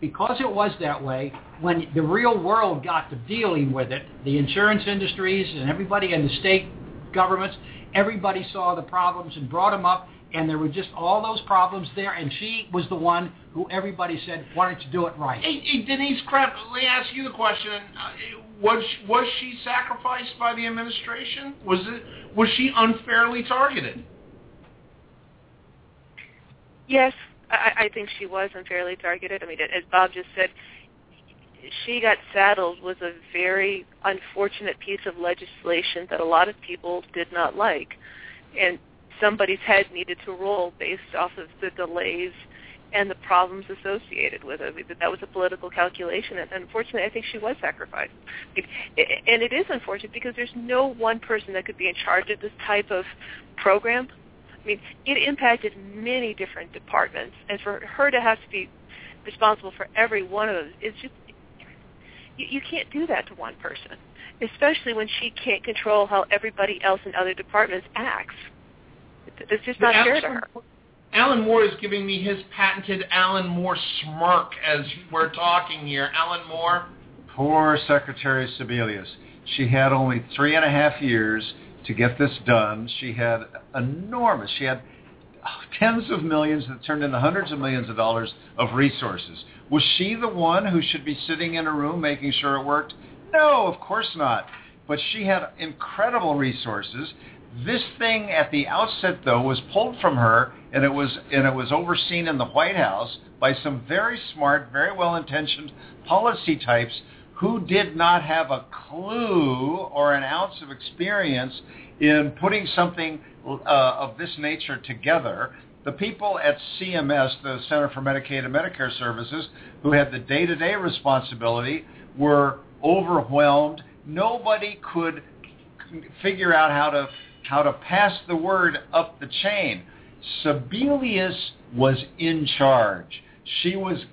D: because it was that way, when the real world got to dealing with it, the insurance industries and everybody in the state governments, everybody saw the problems and brought them up, and there were just all those problems there, and she was the one who everybody said, why don't you do it right?
B: Hey, hey Denise Krepp, let me ask you the question. Uh, was, was she sacrificed by the administration? Was, it, was she unfairly targeted?
F: Yes, I, I think she was unfairly targeted. I mean, as Bob just said, she got saddled with a very unfortunate piece of legislation that a lot of people did not like, and somebody's head needed to roll based off of the delays and the problems associated with it. That was a political calculation, and unfortunately, I think she was sacrificed. And it is unfortunate because there's no one person that could be in charge of this type of program. I mean, it impacted many different departments, and for her to have to be responsible for every one of those, it's just you, you can't do that to one person, especially when she can't control how everybody else in other departments acts. It's just not fair to her.
B: Alan Moore is giving me his patented Alan Moore smirk as we're talking here. Alan Moore.
E: Poor Secretary Sebelius. She had only three and a half years to get this done. She had enormous. She had tens of millions that turned into hundreds of millions of dollars of resources. Was she the one who should be sitting in a room making sure it worked? No, of course not. But she had incredible resources. This thing at the outset, though, was pulled from her, and it was and it was overseen in the White House by some very smart, very well-intentioned policy types who did not have a clue or an ounce of experience in putting something uh, of this nature together. The people at CMS, the Center for Medicaid and Medicare Services, who had the day-to-day responsibility, were overwhelmed. Nobody could figure out how to how to pass the word up the chain. Sebelius was in charge. She was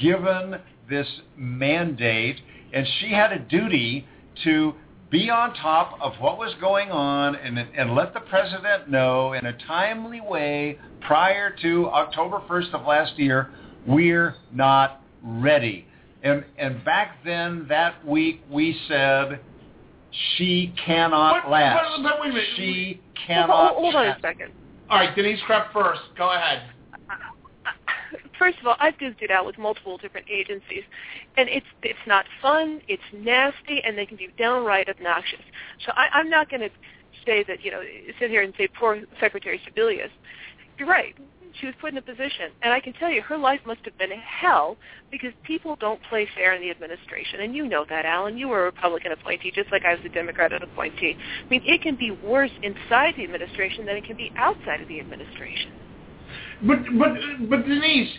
E: given this mandate, and she had a duty to be on top of what was going on and, and let the president know in a timely way prior to October 1st of last year, we're not ready. And, and back then, that week, we said, she cannot
B: But-
E: last.
B: but- but wait a minute.
E: She
F: Hold,
E: cannot
F: hold on a second.
B: All right, Denise Krepp first. Go ahead.
F: First of all, I've goofed it out with multiple different agencies, and it's it's not fun, it's nasty, and they can be downright obnoxious. So I, I'm not going to say that you know sit here and say poor Secretary Sebelius. You're right. She was put in a position, and I can tell you, her life must have been hell because people don't play fair in the administration, and you know that, Alan. You were a Republican appointee, just like I was a Democrat appointee. I mean, it can be worse inside the administration than it can be outside of the administration.
B: But but but Denise,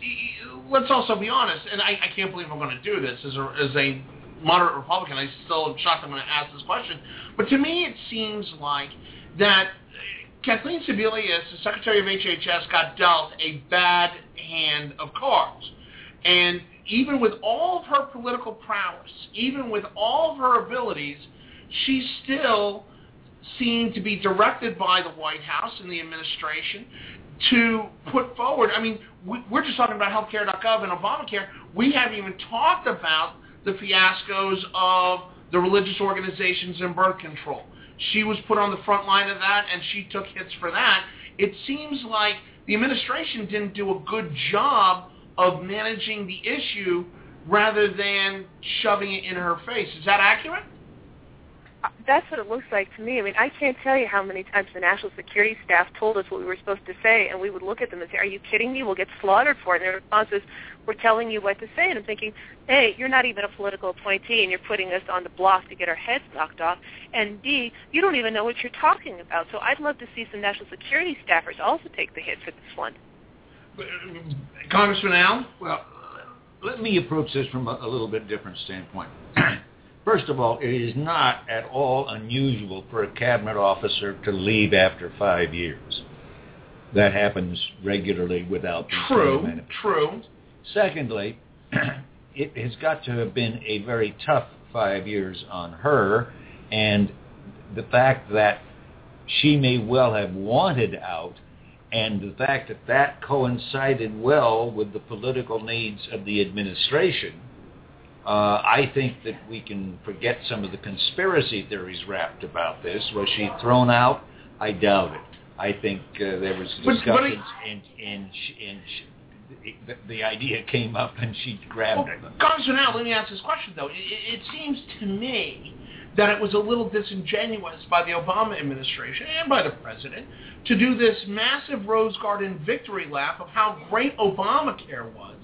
B: let's also be honest, and I, I can't believe I'm going to do this as a as a moderate Republican. I still am shocked I'm going to ask this question. But to me, it seems like that Kathleen Sebelius, the Secretary of HHS, got dealt a bad hand of cards, and even with all of her political prowess, even with all of her abilities, she still seemed to be directed by the White House and the administration to put forward. I mean, we, we're just talking about healthcare.gov and Obamacare. We haven't even talked about the fiascos of the religious organizations and birth control. She was put on the front line of that, and she took hits for that. It seems like the administration didn't do a good job of managing the issue rather than shoving it in her face. Is that accurate?
F: That's what it looks like to me. I mean, I can't tell you how many times the national security staff told us what we were supposed to say, and we would look at them and say, "Are you kidding me? We'll get slaughtered for it." And their response is, "We're telling you what to say." And I'm thinking, "A, you're not even a political appointee, and you're putting us on the block to get our heads knocked off. And B, you don't even know what you're talking about." So I'd love to see some national security staffers also take the hit for this one.
B: Congressman Al?
G: Well, let me approach this from a, a little bit different standpoint. First of all, it is not at all unusual for a cabinet officer to leave after five years. That happens regularly without
B: True, true.
G: Secondly, it has got to have been a very tough five years on her, and the fact that she may well have wanted out, and the fact that that coincided well with the political needs of the administration, uh, I think that we can forget some of the conspiracy theories wrapped about this. Was she thrown out? I doubt it. I think uh, there was
B: But- but
G: discussions, and and and the, the idea came up, and she grabbed
B: Well,
G: it.
B: Congressman Al, let me ask this question though. It it seems to me that it was a little disingenuous by the Obama administration and by the president to do this massive Rose Garden victory lap of how great Obamacare was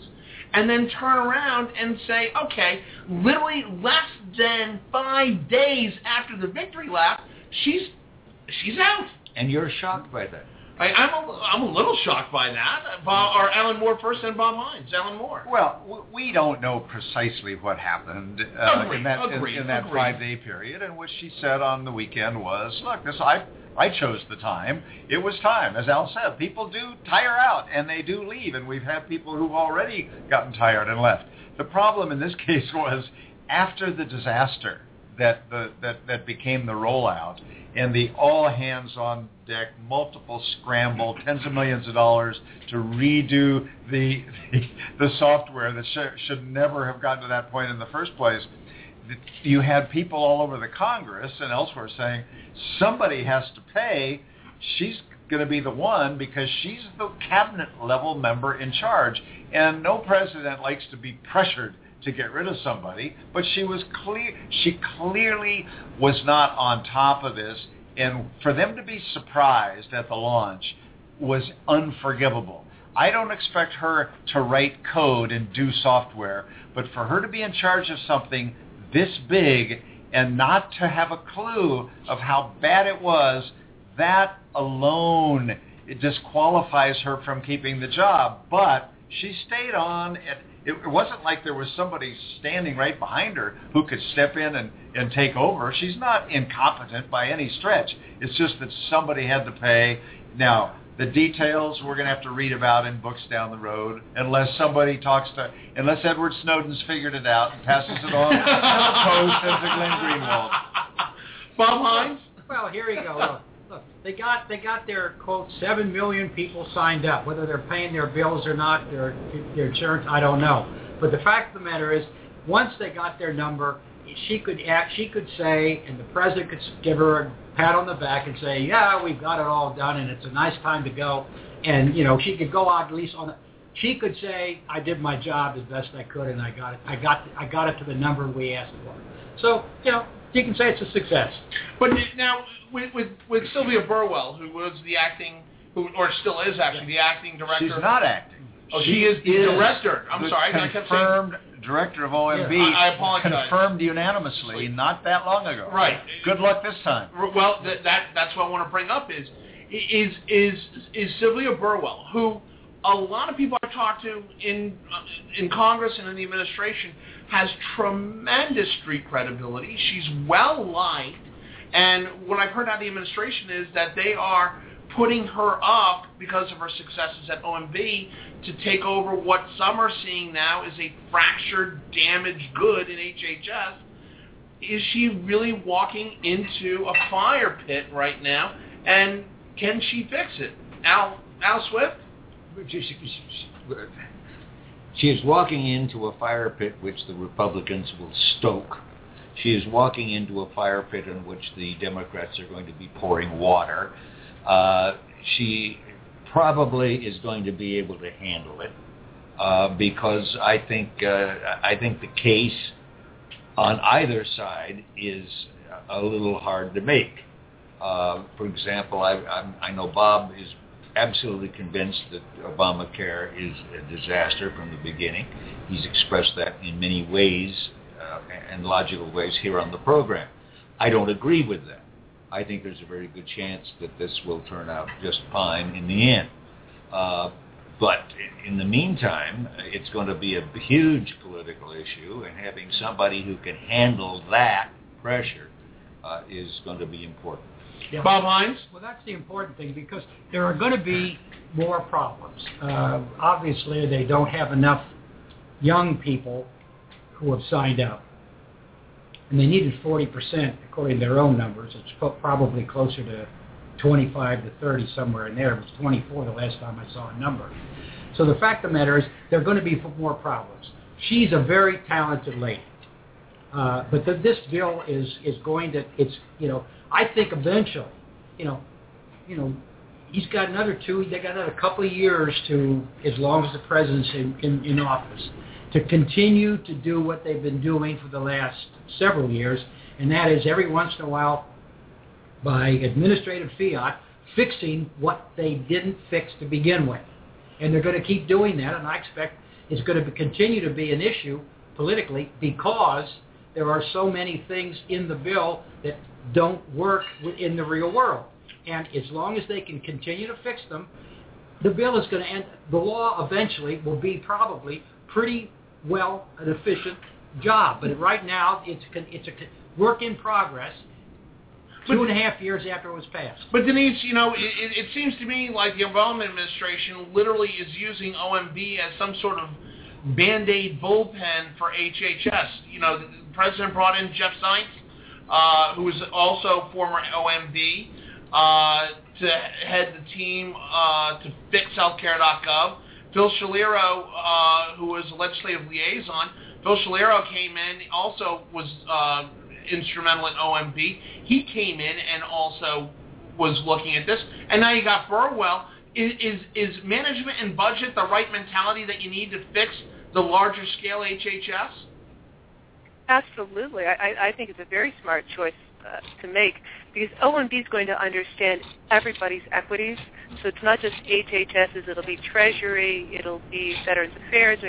B: and then turn around and say, okay, literally less than five days after the victory lap, she's she's out.
G: And you're shocked by that.
B: I, I'm a, I'm a little shocked by that. Bob, or Alan Moore first, and Bob Hines. Alan Moore.
E: Well, we don't know precisely what happened uh,
B: Agreed,
E: in that
B: agreed,
E: in, in that five-day period, and what she said on the weekend was, "Look, this I I chose the time. It was time, as Al said. People do tire out, and they do leave, and we've had people who've already gotten tired and left. The problem in this case was after the disaster that the that that became the rollout and the all hands on deck, multiple scramble, tens of millions of dollars to redo the the, the software that sh- should never have gotten to that point in the first place. You had people all over the Congress and elsewhere saying somebody has to pay. She's going to be the one because she's the cabinet level member in charge, and no president likes to be pressured to get rid of somebody, but she was clear she clearly was not on top of this and for them to be surprised at the launch was unforgivable. I don't expect her to write code and do software, but for her to be in charge of something this big and not to have a clue of how bad it was, that alone it disqualifies her from keeping the job. But she stayed on. And it wasn't like there was somebody standing right behind her who could step in and, and take over. She's not incompetent by any stretch. It's just that somebody had to pay. Now, the details we're going to have to read about in books down the road, unless somebody talks to, unless Edward Snowden's figured it out and passes it on to the Post and to Glenn Greenwald.
B: Bob Hines.
D: Well, here you go. They got they got their quote seven million people signed up. Whether they're paying their bills or not, their their insurance, I don't know. But the fact of the matter is, once they got their number, she could act, she could say, and the president could give her a pat on the back and say, "Yeah, we've got it all done, and it's a nice time to go." And you know, she could go out at least on. She could say, "I did my job as best I could, and I got it. I got I got it to the number we asked for." So you know, you can say it's a success.
B: But now with with, with Sylvia Burwell, who was the acting, who or still is actually the acting director.
E: She's not acting.
B: Oh, she, is the director. I'm
E: the
B: sorry, I kept saying.
E: confirmed director of OMB.
B: Yeah, I- I apologize.
E: Confirmed unanimously not that long ago.
B: Right.
E: Good luck this time.
B: Well, that, that that's what I want to bring up is is is is Sylvia Burwell, who a lot of people I've talked to in uh, in Congress and in the administration has tremendous street credibility. She's well liked, and what I've heard out of the administration is that they are putting her up because of her successes at OMB to take over what some are seeing now is a fractured, damaged good in HHS is she really walking into a fire pit right now? And can she fix it? Al Al Swift?
G: She is walking into a fire pit which the Republicans will stoke. She is walking into a fire pit in which the Democrats are going to be pouring water. Uh, she probably is going to be able to handle it uh, because I think uh, I think the case on either side is a little hard to make. Uh, for example, I, I, I know Bob is absolutely convinced that Obamacare is a disaster from the beginning. He's expressed that in many ways uh, and logical ways here on the program. I don't agree with that. I think there's a very good chance that this will turn out just fine in the end. Uh, but in the meantime, it's going to be a huge political issue, and having somebody who can handle that pressure uh, is going to be important.
D: Yeah.
B: Bob Hines?
D: Well, that's the important thing because there are going to be more problems. Uh, obviously, they don't have enough young people who have signed up. And they needed 40%, according to their own numbers. It's probably closer to 25 to 30, somewhere in there. It was 24 the last time I saw a number. So the fact of the matter is there are going to be more problems. She's a very talented lady. Uh, but the, this bill is, is going to, it's, you know, I think eventually, you know, you know, he's got another two, they got another couple of years to, as long as the president's in, in, in office, to continue to do what they've been doing for the last several years, and that is every once in a while, by administrative fiat, fixing what they didn't fix to begin with. And they're going to keep doing that, and I expect it's going to continue to be an issue politically because there are so many things in the bill that don't work in the real world. And as long as they can continue to fix them, the bill is going to end. The law eventually will be probably pretty well an efficient job. But right now, it's it's a work in progress. Two and a half years after it was passed.
B: But Denise, you know, it, it seems to me like the Obama administration literally is using OMB as some sort of band-aid bullpen for HHS. You know, president brought in Jeff Zients, uh, who is also former OMB, uh, to head the team uh, to fix healthcare.gov. Phil Schiliro, uh, who was a legislative liaison, Phil Schiliro came in, also was uh, instrumental in OMB. He came in and also was looking at this. And now you got Burwell. Is, is, is management and budget the right mentality that you need to fix the larger scale HHS?
F: Absolutely. I, I think it's a very smart choice uh, to make because OMB is going to understand everybody's equities. So it's not just HHS's, it'll be Treasury, it'll be Veterans Affairs.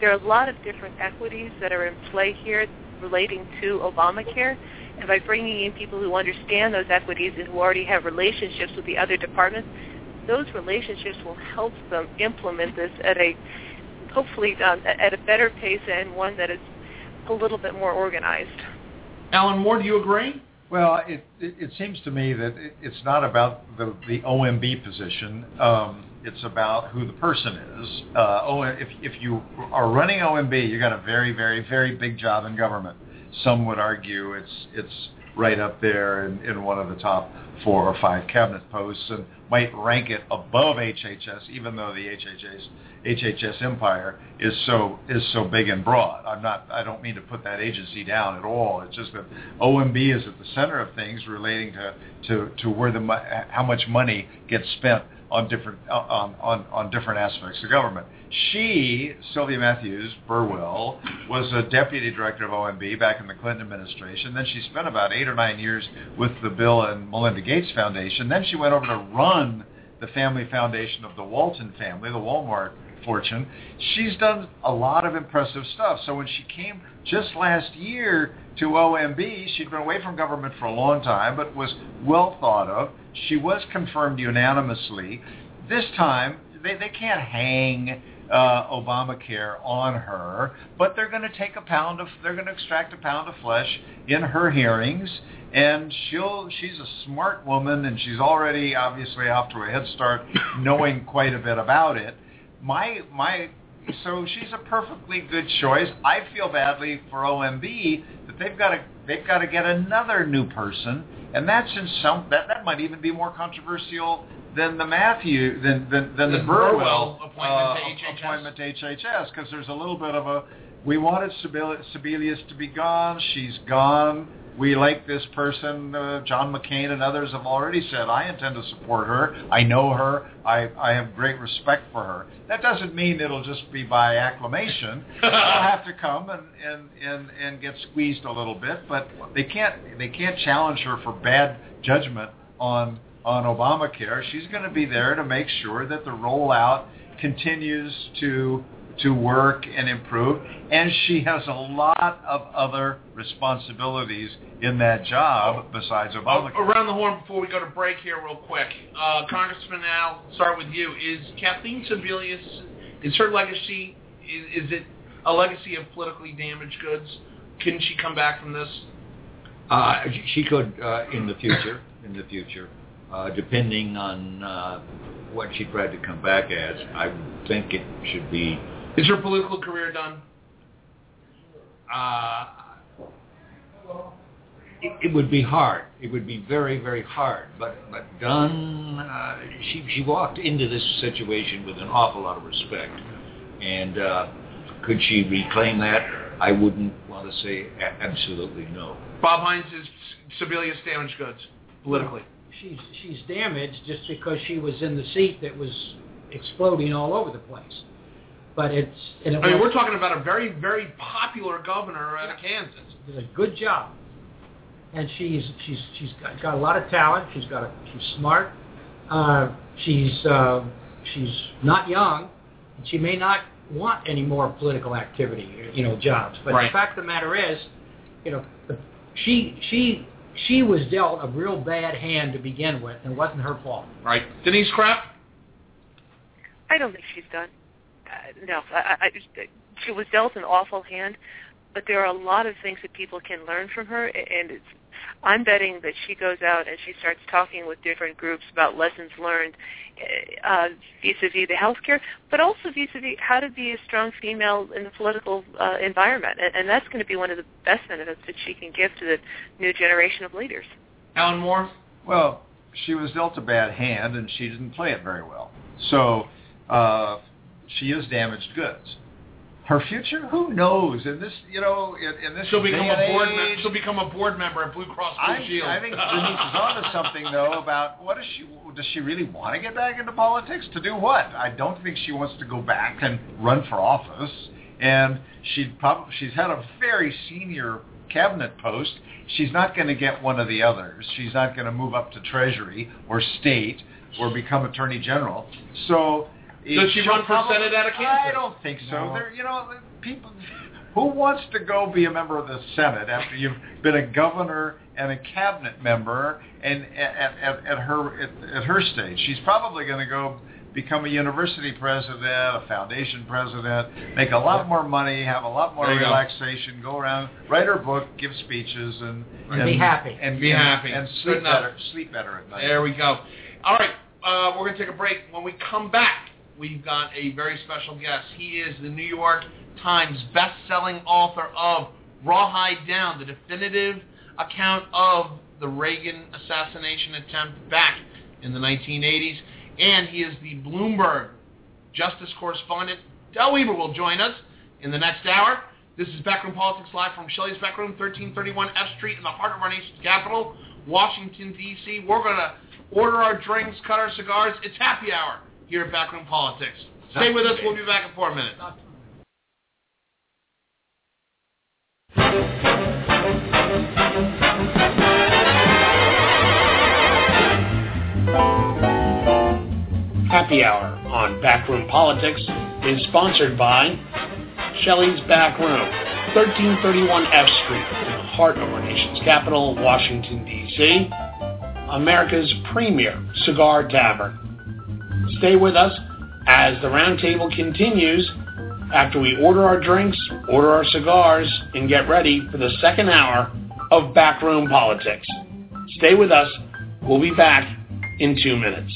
F: There are a lot of different equities that are in play here relating to Obamacare. And by bringing in people who understand those equities and who already have relationships with the other departments, those relationships will help them implement this at a hopefully um, at a better pace and one that is a little bit more organized.
B: Alan Moore, do you agree?
E: Well, it, it, it seems to me that it, it's not about the, the OMB position. Um, it's about who the person is. Uh, o, if, if you are running OMB, you got a very, very, very big job in government. Some would argue it's it's right up there in, in one of the top four or five cabinet posts and might rank it above HHS, even though the HHS HHS empire is so is so big and broad. I'm not. I don't mean to put that agency down at all. It's just that OMB is at the center of things relating to to, to where the how much money gets spent on different on, on on different aspects of government. She, Sylvia Matthews Burwell, was a deputy director of OMB back in the Clinton administration. Then she spent about eight or nine years with the Bill and Melinda Gates Foundation. Then she went over to run the family foundation of the Walton family, the Walmart fortune. She's done a lot of impressive stuff. So when she came just last year to OMB, she'd been away from government for a long time, but was well thought of. She was confirmed unanimously. This time, they, they can't hang uh, Obamacare on her, but they're going to take a pound of, they're going to extract a pound of flesh in her hearings, and she'll, she's a smart woman, and she's already obviously off to a head start, knowing quite a bit about it my my so she's a perfectly good choice. I feel badly for OMB that they've got to they've got to get another new person, and that's in some that that might even be more controversial than the Matthew than than, than the, the Burwell,
B: Burwell appointment,
E: uh, to appointment to HHS because there's a little bit of a we wanted Sebelius to be gone. She's gone we like this person. Uh, John McCain and others have already said, I intend to support her. I know her. I, I have great respect for her. That doesn't mean it'll just be by acclamation. They'll have to come and, and, and, and get squeezed a little bit, but they can't, they can't challenge her for bad judgment on, on Obamacare. She's going to be there to make sure that the rollout continues to to work and improve. And she has a lot of other responsibilities in that job besides Obamacare.
B: Around the horn before we go to break here real quick. Uh, Congressman Al, start with you. Is Kathleen Sebelius, is her legacy, is, is it a legacy of politically damaged goods? Can she come back from this?
G: Uh, she could uh, in the future, in the future, uh, depending on uh, what she tried to come back as. I think it should be
B: is her political career done?
G: Uh, it, it would be hard. It would be very, very hard. But but done. Uh, she she walked into this situation with an awful lot of respect, and uh, could she reclaim that? I wouldn't want to say absolutely no.
B: Bob Hines is Sebelius damaged goods politically.
D: She's she's damaged just because she was in the seat that was exploding all over the place but it's. And it
B: I mean, we're talking about a very, very popular governor out of Kansas.
D: Did a good job. and she's she's she's got, got a lot of talent. She's got a, she's smart. Uh, she's uh, she's not young, and she may not want any more political activity, you know, jobs. But
B: Right.
D: the fact of the matter is, you know, the, she she she was dealt a real bad hand to begin with, and it wasn't her fault.
B: Right. Denise Krepp?
F: I don't think she's done. Uh, no, I, I, I she was dealt an awful hand, but there are a lot of things that people can learn from her, and it's. I'm betting that she goes out and she starts talking with different groups about lessons learned uh, vis-a-vis the healthcare, but also vis-a-vis how to be a strong female in the political uh, environment, and, and that's going to be one of the best benefits that she can give to the new generation of leaders.
B: Alan Moore?
E: Well, she was dealt a bad hand, and she didn't play it very well. So uh, she is damaged goods. Her future, who knows? In this, you know, in, in this
B: She'll become a board.
E: age,
B: mem- she'll become a board member at Blue Cross Blue
E: I,
B: Shield.
E: I think Denise is onto something though about what does she does she really want to get back into politics to do what? I don't think she wants to go back and run for office. And she'd probably she's had a very senior cabinet post. She's not going to get one of the others. She's not going to move up to Treasury or state or become Attorney General. So
B: Does she run for Senate out of Kansas?
E: I don't think so. There, you know, people who wants to go be a member of the Senate after you've been a governor and a cabinet member and at, at, at her at, at her stage? She's probably going to go become a university president, a foundation president, make a lot more money, have a lot more
B: There you go.
E: relaxation, go around, write her book, give speeches, and,
D: And be happy.
E: and
B: Be happy.
E: and sleep better, sleep better at night.
B: There we go. All right, uh, we're going to take a break. When we come back, we've got a very special guest. He is the New York Times best-selling author of Rawhide Down, the definitive account of the Reagan assassination attempt back in the 1980s. And he is the Bloomberg justice correspondent. Del Wilber will join us in the next hour. This is Backroom Politics Live from Shelley's Backroom, 1331 F Street in the heart of our nation's capital, Washington, D.C. We're going to order our drinks, cut our cigars. It's happy hour here at Backroom Politics. Stay with us. We'll be back in four minutes.
I: Happy Hour on Backroom Politics is sponsored by Shelley's Backroom, 1331 F Street, in the heart of our nation's capital, Washington, D.C., America's premier cigar tavern. Stay with us as the roundtable continues after we order our drinks, order our cigars, and get ready for the second hour of Backroom Politics. Stay with us. We'll be back in two minutes.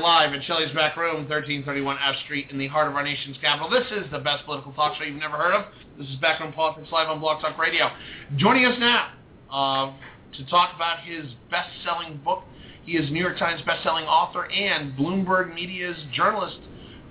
B: Live at Shelley's Back Room, 1331 F Street in the heart of our nation's capital. This is the best political talk show you've never heard of. This is Backroom Politics live on Blog Talk Radio. Joining us now uh, to talk about his best-selling book. He is New York Times best-selling author and Bloomberg Media's journalist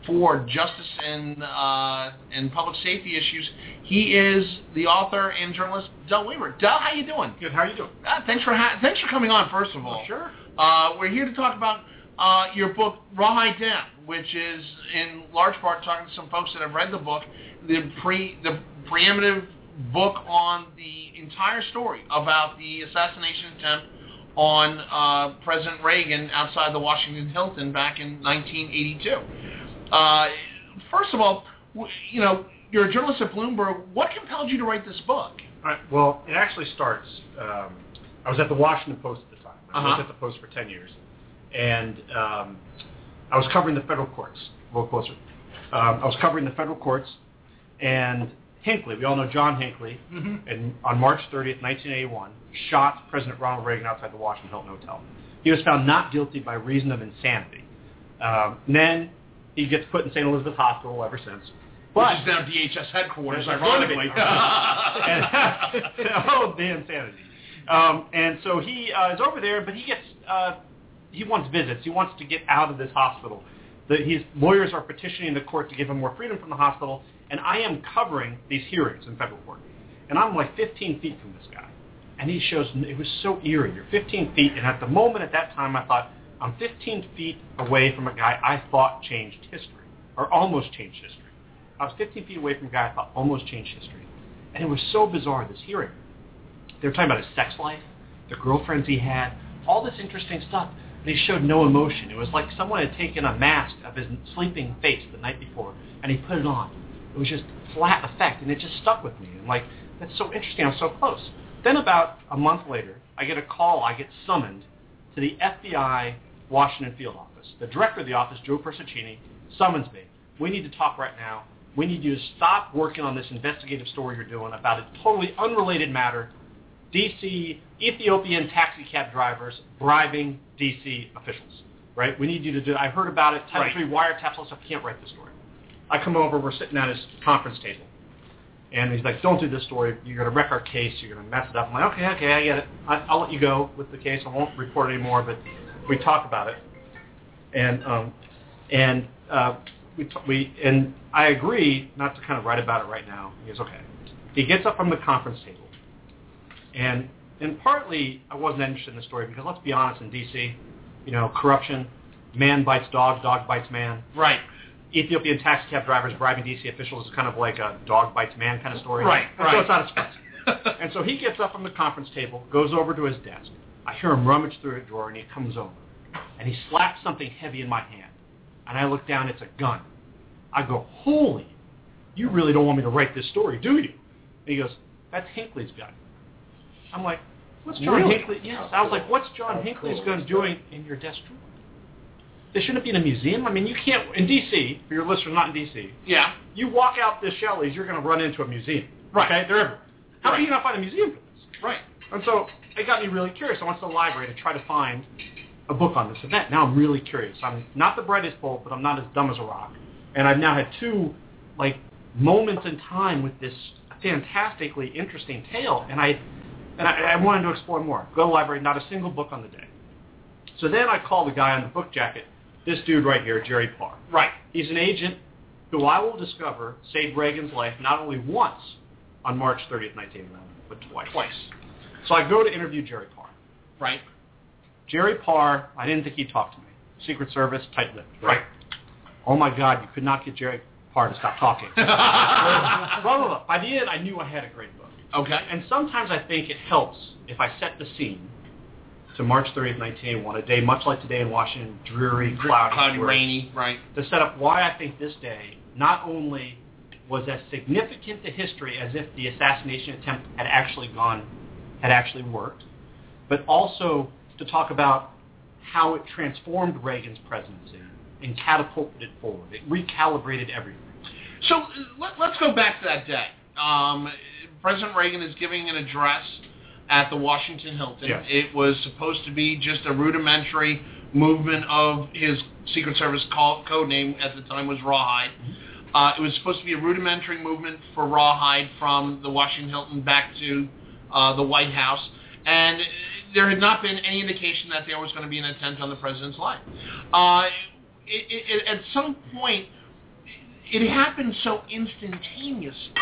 B: for justice and uh, and public safety issues. He is the author and journalist Del Wilber. Del, how you doing?
J: Good. How are you doing?
B: Uh, thanks for ha- thanks for coming on. First of all,
J: sure.
B: Uh, we're here to talk about uh, your book Rawhide Down, which is in large part talking to some folks that have read the book, the pre the preeminent book on the entire story about the assassination attempt on uh, President Reagan outside the Washington Hilton back in 1982. Uh, first of all, you know, you're a journalist at Bloomberg. What compelled you to write this book?
J: Right. Well, it actually starts. Um, I was at the Washington Post at the time. I
B: Uh-huh.
J: worked at the Post for ten years, and um, I was covering the federal courts. A little closer. Um, I was covering the federal courts, and Hinckley. We all know John Hinckley.
B: Mm-hmm.
J: And on March 30th, 1981, shot President Ronald Reagan outside the Washington Hilton Hotel. He was found not guilty by reason of insanity. Um, then he gets put in St. Elizabeth Hospital ever since. But
B: Which is now DHS headquarters, ironically.
J: and, oh, the insanity. Um, and so he uh, is over there, but he gets uh, he wants visits. He wants to get out of this hospital. The, his lawyers are petitioning the court to give him more freedom from the hospital, and I am covering these hearings in federal court. And I'm like 15 feet from this guy, and he shows it was so eerie. You're 15 feet, and at the moment at that time, I thought I'm 15 feet away from a guy I thought changed history, or almost changed history. I was 15 feet away from a guy I thought almost changed history. And it was so bizarre, this hearing. They were talking about his sex life, the girlfriends he had, all this interesting stuff. He showed no emotion. It was like someone had taken a mask of his sleeping face the night before, and he put it on. It was just flat effect, and it just stuck with me. And like, that's so interesting. I was so close. Then about a month later, I get a call. I get summoned to the FBI Washington field office. The director of the office, Joe Persichini, summons me. We need to talk right now. We need you to stop working on this investigative story you're doing about a totally unrelated matter. DC Ethiopian taxi cab drivers bribing DC officials. Right? We need you to do. I heard about it. Title
B: Right.
J: three wiretaps. All stuff. Can't write the story. I come over. We're sitting at his conference table, and he's like, "Don't do this story. You're going to wreck our case. You're going to mess it up." I'm like, "Okay, okay, I get it. I, I'll let you go with the case. I won't report anymore." But we talk about it, and um, and uh, we t- we and I agree not to kind of write about it right now. He goes, "Okay." He gets up from the conference table, and and partly I wasn't interested in the story because let's be honest, in D.C., you know, corruption, man bites dog, dog bites man.
B: right.
J: Ethiopian taxi cab drivers bribing DC officials is kind of like a dog bites man kind of story.
B: Right,
J: And
B: right.
J: So it's not as fun. and so he gets up from the conference table, goes over to his desk. I hear him rummage through a drawer, and he comes over, and he slaps something heavy in my hand. And I look down, it's a gun. I go, holy, you really don't want me to write this story, do you? And he goes, that's Hinckley's gun. I'm like, what's John
B: Really?
J: Hinckley? Yes. I was like, what's John Hinckley's gun doing in your desk drawer? They shouldn't be in a museum. I mean, you can't in D.C. For your listeners not in D.C.,
B: Yeah.
J: you walk out this Shelley's, you're going to run into a museum.
B: Right.
J: Okay, they're everywhere. How
B: Right.
J: can you not find a museum for this?
B: Right.
J: And so it got me really curious. I went to the library to try to find a book on this event. Now I'm really curious. I'm not the brightest bulb, but I'm not as dumb as a rock. And I've now had two like moments in time with this fantastically interesting tale, and I and I, I wanted to explore more. Go to the library, not a single book on the day. So then I call the guy on the book jacket, this dude right here, Jerry Parr.
B: Right.
J: He's an agent who I will discover saved Reagan's life not only once on March 30th, 1911, but twice.
B: Twice.
J: So I go to interview Jerry Parr.
B: Right.
J: Jerry Parr, I didn't think he'd talk to me. Secret Service, tight-lipped.
B: Right.
J: Oh my God, you could not get Jerry Parr to stop talking. blah, blah, blah. By the end, I knew I had a great book.
B: Okay.
J: And sometimes I think it helps if I set the scene to March 30th, 1981, a day much like today in Washington, dreary, cloudy,
B: Cloudy, rainy. Right.
J: to set up why I think this day not only was as significant to history as if the assassination attempt had actually gone, had actually worked, but also to talk about how it transformed Reagan's presidency and catapulted it forward. It recalibrated everything.
B: So uh, let, let's go back to that day. Um, President Reagan is giving an address at the Washington Hilton.
J: Yes.
B: It was supposed to be just a rudimentary movement of his Secret Service call, code name at the time was Rawhide. Uh, it was supposed to be a rudimentary movement for Rawhide from the Washington Hilton back to uh, the White House, and there had not been any indication that there was going to be an attempt on the president's life. Uh, it, it, at some point, it happened so instantaneously.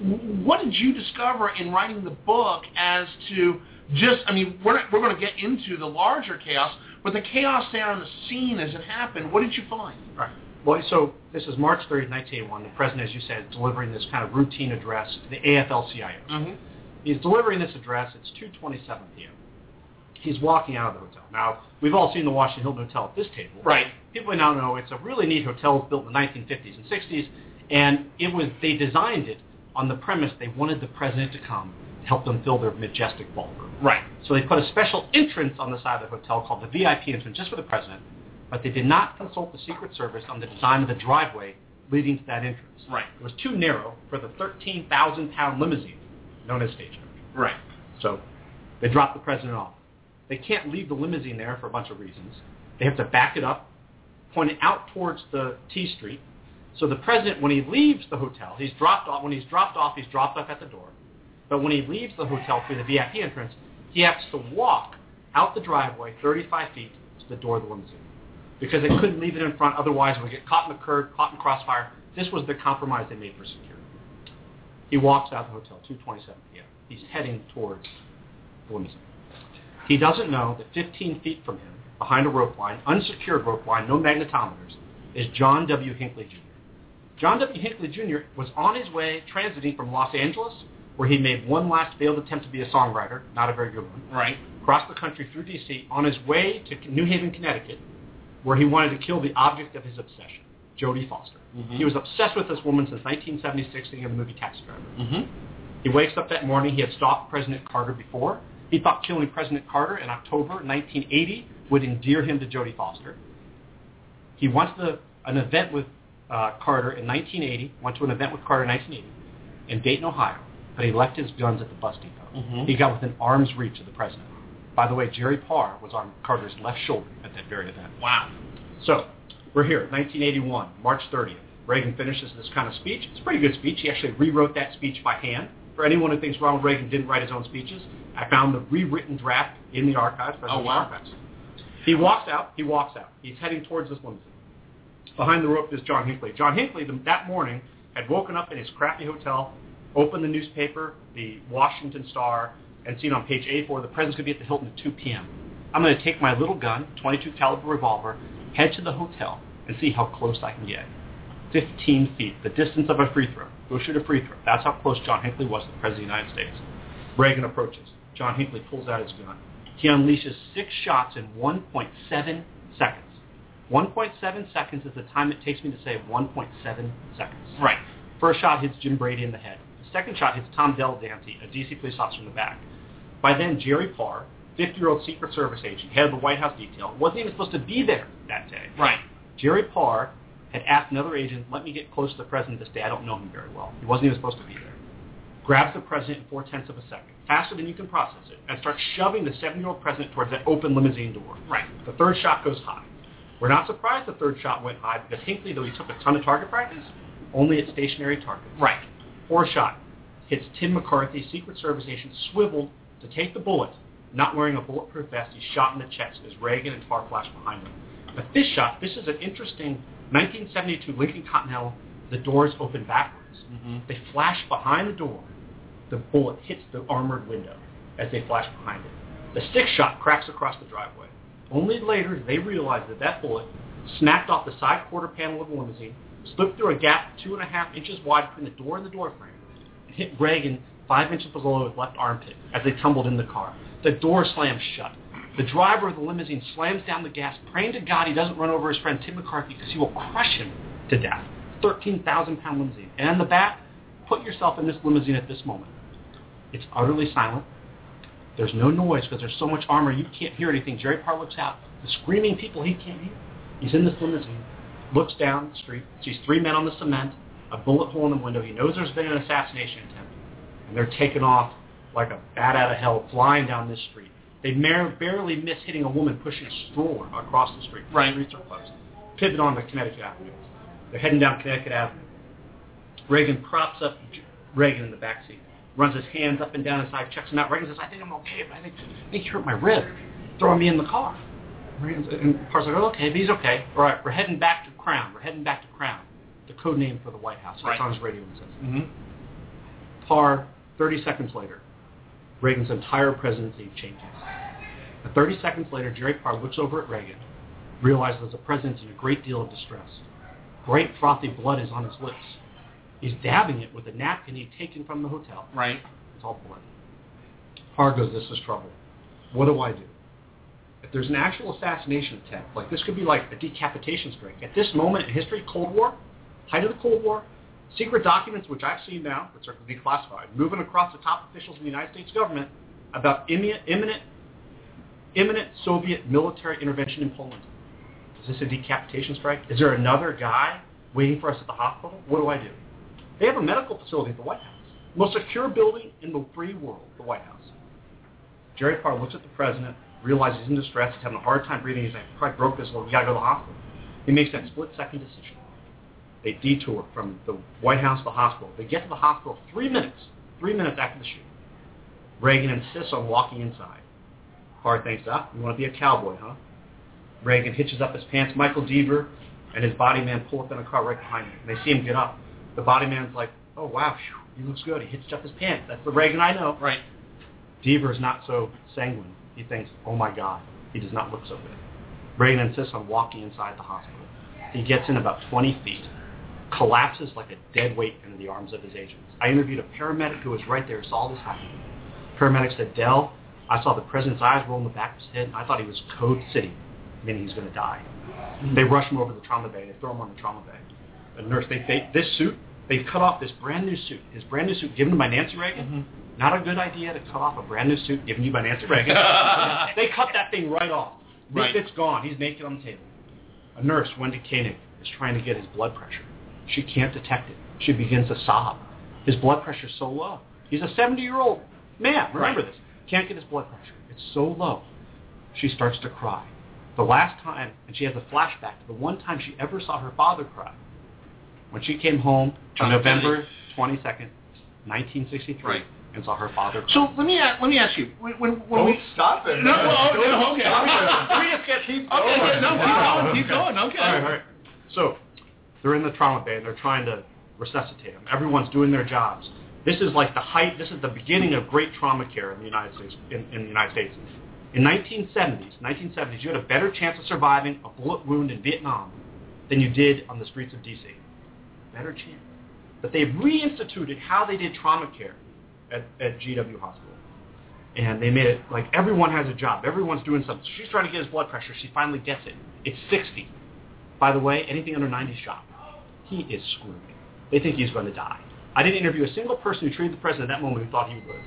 B: What did you discover in writing the book as to just, I mean, we're, not, we're going to get into the larger chaos, but the chaos there on the scene as it happened, what did you find?
J: Right. Well, so this is March 30th, 1981. The president, as you said, delivering this kind of routine address to the AFL-CIO.
B: Mm-hmm.
J: He's delivering this address. It's 2:27 p.m. He's walking out of the hotel. Now, we've all seen the Washington Hilton Hotel at this table.
B: Right.
J: People now know it's a really neat hotel. Built in the 1950s and 60s, and it was they designed it on the premise they wanted the president to come to help them fill their majestic ballroom.
B: Right.
J: So they put a special entrance on the side of the hotel called the VIP entrance just for the president, but they did not consult the Secret Service on the design of the driveway leading to that entrance.
B: Right.
J: It was too narrow for the 13,000-pound limousine known as Stagecoach.
B: Right.
J: So they drop the president off. They can't leave the limousine there for a bunch of reasons. They have to back it up, point it out towards the T Street. So the president, when he leaves the hotel, he's dropped off. When he's dropped off, he's dropped off at the door. But when he leaves the hotel through the VIP entrance, he has to walk out the driveway 35 feet to the door of the limousine because they couldn't leave it in front. Otherwise, would get caught in the curb, caught in crossfire. This was the compromise they made for security. He walks out the hotel, 2:27 p.m. He's heading towards the limousine. He doesn't know that 15 feet from him, behind a rope line, unsecured rope line, no magnetometers, is John W. Hinckley Jr. John W. Hinckley Jr. was on his way transiting from Los Angeles, where he made one last failed attempt to be a songwriter, not a very good one,
B: Right.
J: across the country through D.C., on his way to New Haven, Connecticut, where he wanted to kill the object of his obsession, Jodie Foster.
B: Mhm.
J: He was obsessed with this woman since 1976, thinking of the movie Taxi Driver.
B: Mm-hmm.
J: He wakes up that morning. He had stalked President Carter before. He thought killing President Carter in October 1980 would endear him to Jodie Foster. He wants to an event with uh, Carter in 1980, went to an event with Carter in 1980 in Dayton, Ohio, but he left his guns at the bus depot.
B: Mhm.
J: He got within arm's reach of the president. By the way, Jerry Parr was on Carter's left shoulder at that very event.
B: Wow.
J: So, we're here, 1981, March 30th. Reagan finishes this kind of speech. It's a pretty good speech. He actually rewrote that speech by hand. For anyone who thinks Ronald Reagan didn't write his own speeches, I found the rewritten draft in the archives.
B: Oh, wow.
J: Archives. He walks out. He walks out. He's heading towards this limousine. Behind the rope is John Hinckley. John Hinckley, the, that morning, had woken up in his crappy hotel, opened the newspaper, the Washington Star, and seen on page A4 the president's going to be at the Hilton at 2 p.m. I'm going to take my little gun, 22 caliber revolver, head to the hotel, and see how close I can get. 15 feet, the distance of a free throw. Go shoot a free throw. That's how close John Hinckley was to the President of the United States. Reagan approaches. John Hinckley pulls out his gun. He unleashes six shots in 1.7 seconds. 1.7 seconds is the time it takes me to say 1.7 seconds.
B: Right.
J: First shot hits Jim Brady in the head. The second shot hits Tom Delahanty, a D.C. police officer in the back. By then, Jerry Parr, 50-year-old Secret Service agent, head of the White House detail, wasn't even supposed to be there that day.
B: Right.
J: Jerry Parr had asked another agent, let me get close to the president this day. I don't know him very well. He wasn't even supposed to be there. Grabs the president in four-tenths of a second, faster than you can process it, and starts shoving the 70-year-old president towards that open limousine door.
B: Right.
J: The third shot goes high. We're not surprised the third shot went high because Hinckley, though he took a ton of target practice, only at stationary targets.
B: Right.
J: Fourth shot hits Tim McCarthy, Secret Service agent, swiveled to take the bullet. Not wearing a bulletproof vest, he's shot in the chest as Reagan and Parr flash behind him. The fifth shot, this is an interesting 1972 Lincoln Continental. The doors open backwards.
B: Mm-hmm.
J: They flash behind the door. The bullet hits the armored window as they flash behind it. The sixth shot cracks across the driveway. Only later did they realize that that bullet snapped off the side quarter panel of the limousine, slipped through a gap two and a half inches wide between the door and the door frame, and hit Reagan five inches below his left armpit as they tumbled in the car. The door slams shut. The driver of the limousine slams down the gas, praying to God he doesn't run over his friend Tim McCarthy because he will crush him to death. 13,000 pound limousine. And in the back, put yourself in this limousine at this moment. It's utterly silent. There's no noise because there's so much armor you can't hear anything. Jerry Parr looks out. The screaming people he can't hear. He's in this limousine, looks down the street, sees three men on the cement, a bullet hole in the window. He knows there's been an assassination attempt. And they're taken off like a bat out of hell, flying down this street. They mar- barely miss hitting a woman pushing a stroller across the street.
B: Right.
J: Streets are closed. Pivot on to Connecticut Avenue. They're heading down Connecticut Avenue. Reagan props up Reagan in the back seat, runs his hands up and down his side, checks him out. Reagan says, "I think I'm okay, but I think, I think you hurt my rib, throwing me in the car." Reagan's, and Parr's like, "Oh, okay, but he's okay. All right, we're heading back to Crown. We're heading back to Crown, the code name for the White House. That's
B: Right.
J: on his radio and says.
B: Mm-hmm.
J: Parr, 30 seconds later, Reagan's entire presidency changes. And 30 seconds later, Jerry Parr looks over at Reagan, realizes the president's in a great deal of distress. Bright frothy blood is on his lips. He's dabbing it with a napkin he'd taken from the hotel.
B: Right.
J: It's all blood. Parr goes, this is trouble. What do I do? If there's an actual assassination attempt, like this could be like a decapitation strike. At this moment in history, Cold War, height of the Cold War, secret documents, which I've seen now, which are declassified, moving across the top officials in the United States government about imminent, imminent, imminent Soviet military intervention in Poland. Is this a decapitation strike? Is there another guy waiting for us at the hospital? What do I do? They have a medical facility at the White House. Most secure building in the free world, the White House. Jerry Parr looks at the president, realizes he's in distress, he's having a hard time breathing, he's like, probably broke this, well, we gotta go to the hospital. He makes that split-second decision. They detour from the White House to the hospital. They get to the hospital three minutes, three minutes after the shooting. Reagan insists on walking inside. Parr thinks, ah, you want to be a cowboy, huh? Reagan hitches up his pants. Michael Deaver and his body man pull up in a car right behind him. They see him get up. The body man's like, oh, wow, phew, he looks good. He hitched up his pants. That's the Reagan I know.
B: Right.
J: Deaver is not so sanguine. He thinks, oh, my God, he does not look so good. Reagan insists on walking inside the hospital. He gets in about 20 feet, collapses like a dead weight into the arms of his agents. I interviewed a paramedic who was right there, saw all this happen. Paramedic said, Del, I saw the president's eyes roll in the back of his head, and I thought he was Code City, meaning he's going to die. They rush him over to the trauma bay. They throw him on the trauma bay. The nurse, they, they this suit, they've cut off this brand new suit. His brand new suit given to by Nancy Reagan. Mm-hmm. Not a good idea to cut off a brand new suit given to you by Nancy Reagan. they cut that thing right off.
B: Right.
J: It's gone. He's naked on the table. A nurse, Wendy Koenig, is trying to get his blood pressure. She can't detect it. She begins to sob. His blood pressure's so low. He's a 70-year-old man. Remember
B: Right.
J: this. Can't get his blood pressure. It's so low. She starts to cry. The last time, and she has a flashback to the one time she ever saw her father cry. When she came home on November 22nd, 1963,
B: Right.
J: and saw her father cry.
B: So let me ask, let me ask you when when, when
E: Don't
B: we
E: stop it.
B: no,
E: man.
B: Oh, well,
E: Don't
B: no, okay,
E: stop it.
J: we just get keep
B: Okay,
J: going.
B: no, keep going, keep going. Okay.
J: All right, all right. So they're in the trauma bay and they're trying to resuscitate him. Everyone's doing their jobs. This is like the height. This is the beginning of great trauma care in the United States. In, in the United States, in 1970s, 1970s, you had a better chance of surviving a bullet wound in Vietnam than you did on the streets of D.C. Better chance. But they've reinstituted how they did trauma care at, at GW Hospital. And they made it like everyone has a job. Everyone's doing something. She's trying to get his blood pressure. She finally gets it. It's 60. By the way, anything under 90 is shot. He is screwed. They think he's going to die. I didn't interview a single person who treated the president at that moment who thought he would.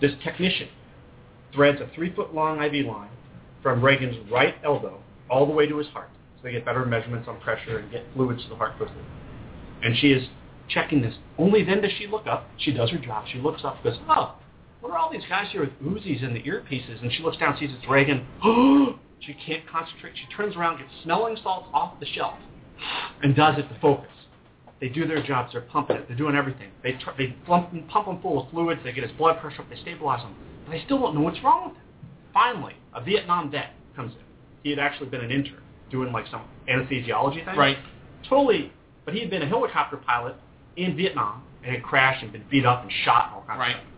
J: This technician threads a three-foot-long IV line from Reagan's right elbow all the way to his heart so they get better measurements on pressure and get fluids to the heart quickly. And she is checking this. Only then does she look up. She does her job. She looks up and goes, oh, what are all these guys here with Uzis and the earpieces? And she looks down, sees it's Reagan. she can't concentrate. She turns around, gets smelling salts off the shelf, and does it to focus. They do their jobs. They're pumping it. They're doing everything. They tr- they pump, pump him full of fluids. They get his blood pressure up. They stabilize him. But they still don't know what's wrong with him. Finally, a Vietnam vet comes in. He had actually been an intern doing like some anesthesiology thing.
B: Right.
J: Totally. But he had been a helicopter pilot in Vietnam and had crashed and been beat up and shot and all kinds
B: Right.
J: of stuff.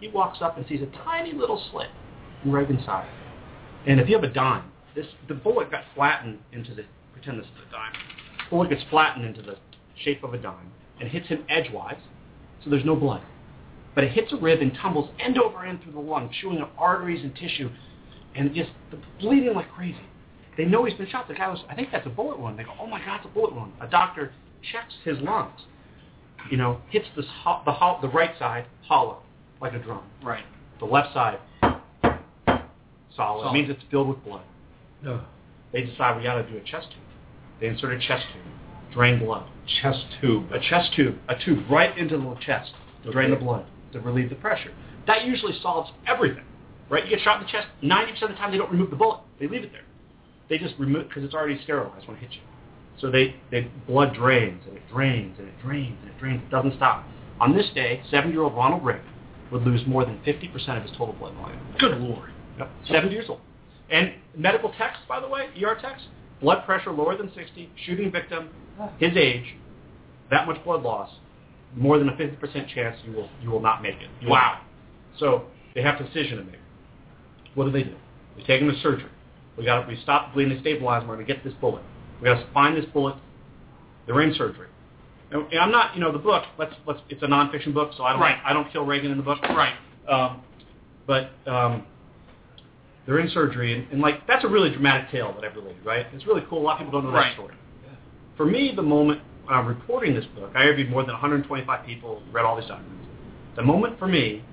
J: He walks up and sees a tiny little slit in Reagan's side. And if you have a dime, this the bullet got flattened into the pretend this is a dime. Bullet gets flattened into the shape of a dime and hits him edgewise, so there's no blood. But it hits a rib and tumbles end over end through the lung, chewing up arteries and tissue, and just bleeding like crazy. They know he's been shot. The guy was, I think that's a bullet wound. They go, oh my God, it's a bullet wound. A doctor checks his lungs. You know, hits this ho- the ho- the right side hollow, like a drum.
B: Right.
J: The left side solid.
B: Solid.
J: It means it's filled with blood.
D: No.
J: They decide we got to do a chest tube. They insert a chest tube, drain blood.
E: Chest tube.
J: A chest tube, a tube right into the chest to drain the blood to relieve the pressure. That usually solves everything. right? You get shot in the chest. Ninety percent of the time, they don't remove the bullet. They leave it there. They just remove because it's already sterilized when it hits you. So they, they blood drains and it drains and it drains and it drains. It doesn't stop. On this day, seven-year-old Ronald Reagan would lose more than 50% of his total blood volume.
B: Good lord.
J: Yep. Seven years old. And medical text, by the way, ER text, blood pressure lower than 60, shooting victim, his age, that much blood loss, more than a 50% chance you will you will not make it. You
B: Wow.
J: So they have a decision to make. What do they do? They take him to surgery. We got we stop bleeding, they stabilize him. We're going to get this bullet. We got to find this bullet. They're in surgery. And I'm not, you know, the book. Let's let's. It's a nonfiction book, so I don't
B: Right.
J: I don't kill Reagan in the book.
B: Right.
J: Um, but um, they're in surgery, and, and like that's a really dramatic tale that I've related, right? It's really cool. A lot of people don't know
B: Right.
J: that story. For me, the moment I'm reporting this book, I interviewed more than 125 people, read all these documents. The moment for me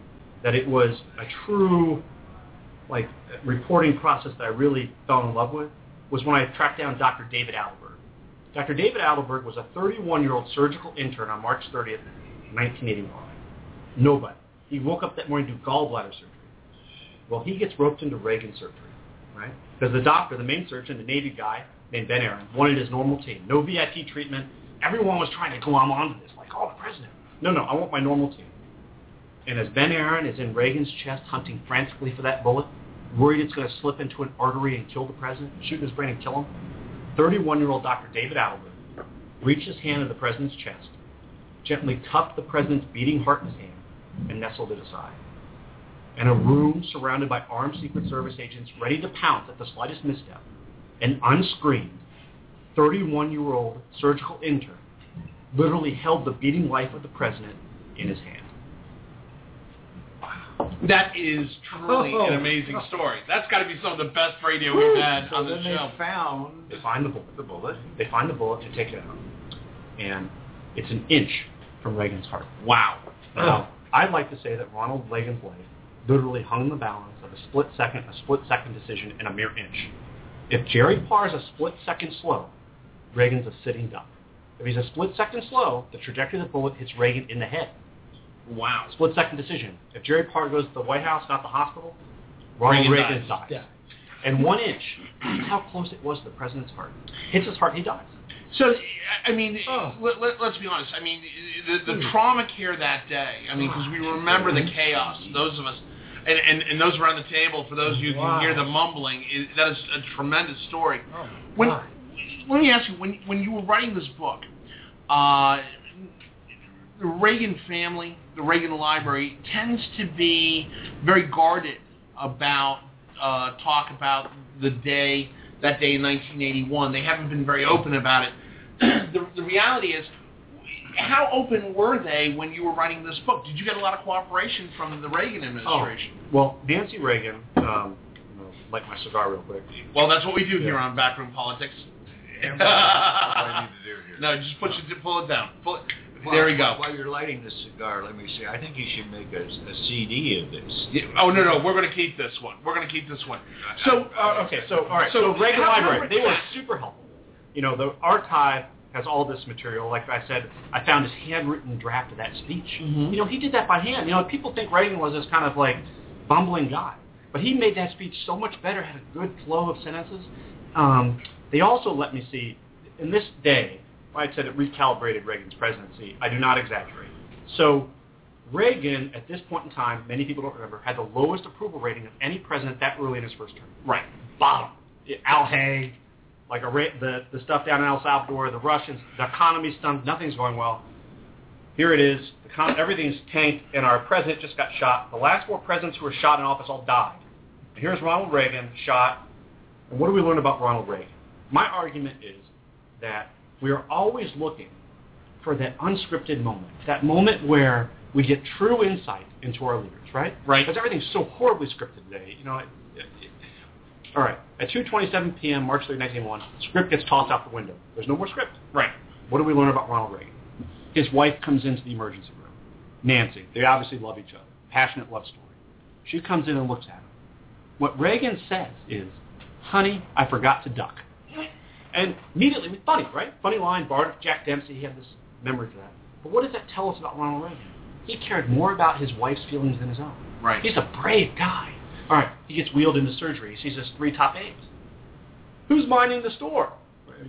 J: that it was a true, like, reporting process that I really fell in love with was when I tracked down Dr. David Adelberg. Dr. David Adelberg was a 31-year-old surgical intern on March 30th, 1981. Nobody. He woke up that morning to do gallbladder surgery. Well, he gets roped into Reagan surgery, right? Because the doctor, the main surgeon, the Navy guy named Ben Aaron, wanted his normal team. No VIP treatment. Everyone was trying to glom onto this, like, oh, the president. No, no, I want my normal team. And as Ben Aaron is in Reagan's chest hunting frantically for that bullet, worried it's going to slip into an artery and kill the president, shoot his brain and kill him, 31-year-old Dr. David Adelberg reached his hand to the president's chest, gently cupped the president's beating heart in his hand, and nestled it aside. In a room surrounded by armed Secret Service agents ready to pounce at the slightest misstep, an unscreened 31-year-old surgical intern literally held the beating life of the president in his hand.
B: That is truly
E: Oh.
B: an amazing story. That's got to be some of the best radio we've had
E: So
B: on the
E: then
B: show.
E: they found
J: They find the bullet.
E: the bullet.
J: They find the bullet to take it out. And it's an inch from Reagan's heart.
B: Wow. Oh.
J: Now, I'd like to say that Ronald Reagan's life literally hung in the balance of a split second, a split second decision, and a mere inch. If Jerry Parr is a split second slow, Reagan's a sitting duck. If he's a split second slow, the trajectory of the bullet hits Reagan in the head.
B: Wow.
J: Split second decision. If Jerry Parr goes to the White House, not the hospital, Ronald
B: Reagan dies.
J: dies. And one inch, that's how close it was to the president's heart. Hits his heart, he dies.
B: So, I mean,
E: Oh.
B: let, let, let's be honest. I mean, the, the trauma here that day. I mean, because we remember the chaos. Those of us, and, and, and those around the table, for those of you who can hear the mumbling, is, that is a tremendous story.
E: Oh,
B: When, let me ask you, when when you were writing this book, uh, the Reagan family, the Reagan Library, tends to be very guarded about uh, talk about the day, that day in 1981. They haven't been very open about it. the, the reality is, how open were they when you were writing this book? Did you get a lot of cooperation from the Reagan administration?
J: Oh, Well, Nancy Reagan, um, you light my cigar real quick.
B: Well, that's what we do here on Backroom Politics.
E: What I need to do here.
B: No, just put it, pull it down. Pull it. There we go.
G: While you're lighting this cigar, let me see. I think you should make a, a CD of this.
B: Yeah, oh no no, we're going to keep this one. We're going to keep this one. So
J: Uh, okay, so all right,
B: So
J: so, Reagan Library, they were super helpful. You know, the archive has all this material. Like I said, I found his handwritten draft of that speech.
B: Mhm.
J: You know, he did that by hand. You know, people think Reagan was this kind of like bumbling guy, but he made that speech so much better. Had a good flow of sentences. Um, they also let me see in this day. I said it recalibrated Reagan's presidency. I do not exaggerate. So Reagan, at this point in time, many people don't remember, had the lowest approval rating of any president that early in his first term.
B: right.
J: Bottom. Al Haig, like a, ra- the the stuff down in El Salvador, the Russians, the economy's stunk, nothing's going well. Here it is. The con- everything's tanked, and our president just got shot. The last four presidents who were shot in office all died. And here's Ronald Reagan shot. And what do we learn about Ronald Reagan? My argument is that we are always looking for that unscripted moment, that moment where we get true insight into our leaders, right?
B: Right.
J: Because everything's so horribly scripted today. You know, it, it, it, all right. At 2:27 p.m., March 3, 1901, script gets tossed out the window. There's no more script.
B: Right.
J: What do we learn about Ronald Reagan? His wife comes into the emergency room. Nancy. They obviously love each other. Passionate love story. She comes in and looks at him. What Reagan says is, "Honey, I forgot to duck." And immediately, funny, right? Funny line. Bart, Jack Dempsey, he had this memory for that. But what does that tell us about Ronald Reagan? He cared more about his wife's feelings than his own.
B: Right.
J: He's a brave guy. All right, he gets wheeled into surgery. He sees his three top aides. Who's minding the store?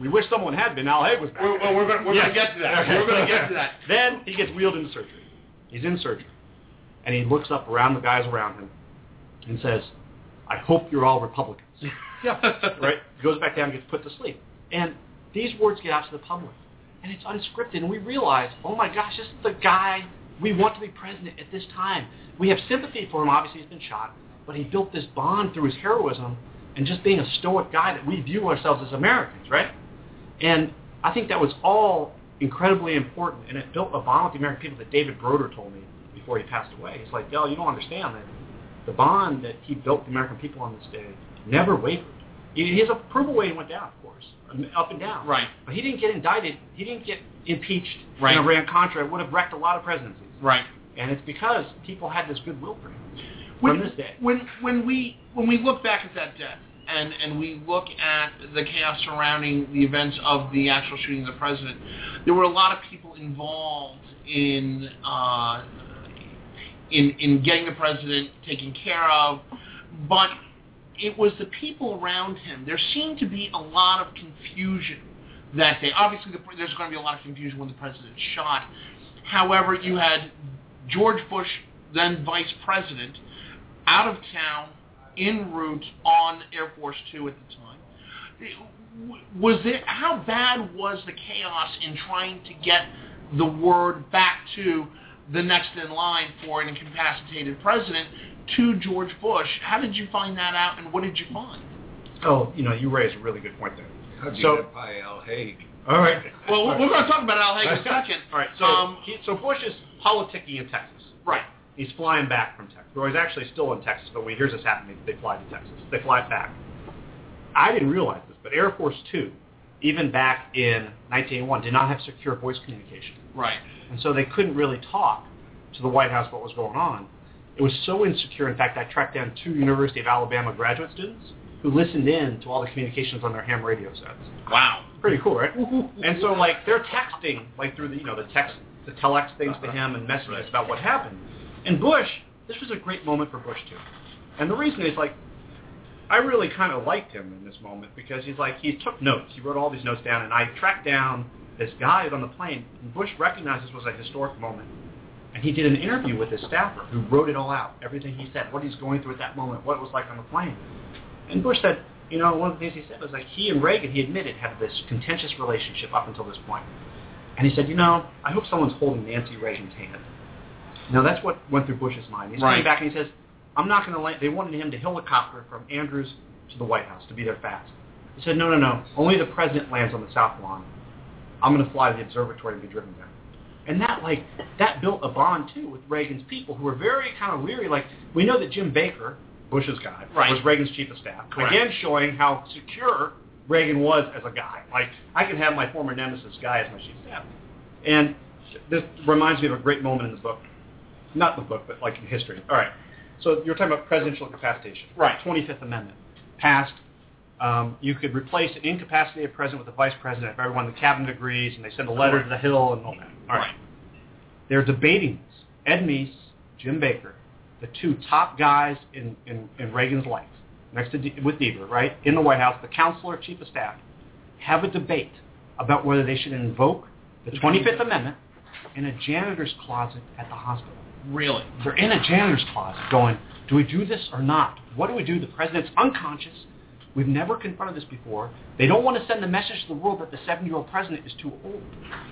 J: We wish someone had been. Al Haig was back.
B: We're, well, we're going
J: Yes.
B: to get to that. We're going to get to that.
J: Then he gets wheeled into surgery. He's in surgery. And he looks up around the guys around him and says, I hope you're all Republicans.
B: Yeah.
J: right? Goes back down and gets put to sleep. And these words get out to the public. And it's unscripted. And we realize, oh my gosh, this is the guy we want to be president at this time. We have sympathy for him. Obviously, he's been shot. But he built this bond through his heroism and just being a stoic guy that we view ourselves as Americans, right? And I think that was all incredibly important. And it built a bond with the American people that David Broder told me before he passed away. He's like, yo, you don't understand that the bond that he built the American people on this day never wavered. His approval rating went down, of course, up and down.
B: Right.
J: But he didn't get indicted. He didn't get impeached
B: Right.
J: in Iran Contra. It would have wrecked a lot of presidencies.
B: Right.
J: And it's because people had this goodwill for him
B: when,
J: from this day.
B: When when we when we look back at that death and and we look at the chaos surrounding the events of the actual shooting of the president, there were a lot of people involved in uh, in in getting the president taken care of, but it was the people around him. There seemed to be a lot of confusion that day. Obviously, the, there's going to be a lot of confusion when the president's shot. However, you had George Bush, then vice president, out of town, en route on Air Force Two at the time. Was it how bad was the chaos in trying to get the word back to the next in line for an incapacitated president to George Bush? How did you find that out, and what did you find?
J: Oh, you know, you raised a really good point there.
G: How'd you
J: So-
G: get by Al Haig?
J: All right.
B: Well, we're going to talk about Al Haig in a second.
J: All right. So,
B: Um,
J: he, so Bush is politicking in Texas.
B: Right.
J: He's flying back from Texas. Or he's actually still in Texas, but when he hears this happening, they fly to Texas. They fly back. I didn't realize this, but Air Force Two, even back in 1981, did not have secure voice communication.
B: Right.
J: And so they couldn't really talk to the White House what was going on. It was so insecure. In fact, I tracked down two University of Alabama graduate students who listened in to all the communications on their ham radio sets.
B: Wow.
J: Pretty cool, right? and so, like, they're texting, like, through the, you know, the text, the telex things to him and messages about what happened. And Bush, this was a great moment for Bush, too. And the reason is, like, I really kind of liked him in this moment because he's like, he took notes. He wrote all these notes down, and I tracked down this guy on the plane. And Bush recognized this was a historic moment. And he did an interview with his staffer who wrote it all out, everything he said, what he's going through at that moment, what it was like on the plane. And Bush said, you know, one of the things he said was like he and Reagan, he admitted, had this contentious relationship up until this point. And he said, you know, I hope someone's holding Nancy Reagan's hand. Now that's what went through Bush's mind. He's
B: Right.
J: coming back and he says, I'm not going to land. They wanted him to helicopter from Andrews to the White House to be there fast. He said, no, no, no. Only the president lands on the South Lawn. I'm going to fly to the observatory and be driven there. And that like that built a bond too with Reagan's people who were very kind of leery. Like we know that Jim Baker, Bush's guy,
B: Right.
J: was Reagan's chief of staff.
B: Correct.
J: Again, showing how secure Reagan was as a guy. Like I can have my former nemesis guy as my chief of staff. And this reminds me of a great moment in the book. Not the book, but like in history. All right. So you're talking about presidential incapacitation.
B: Right.
J: 25th Amendment passed. Um, you could replace an incapacitated president with a vice president if everyone in the cabinet agrees, and they send a letter to the Hill and all that. All right. They're debating this. Ed Meese, Jim Baker, the two top guys in, in, in Reagan's life, next to D- with Deaver, right, in the White House, the counselor, chief of staff, have a debate about whether they should invoke the 25th Amendment in a janitor's closet at the hospital.
B: Really?
J: They're in a janitor's closet going, do we do this or not? What do we do? The president's unconscious. We've never confronted this before. They don't want to send the message to the world that the 70-year-old president is too old.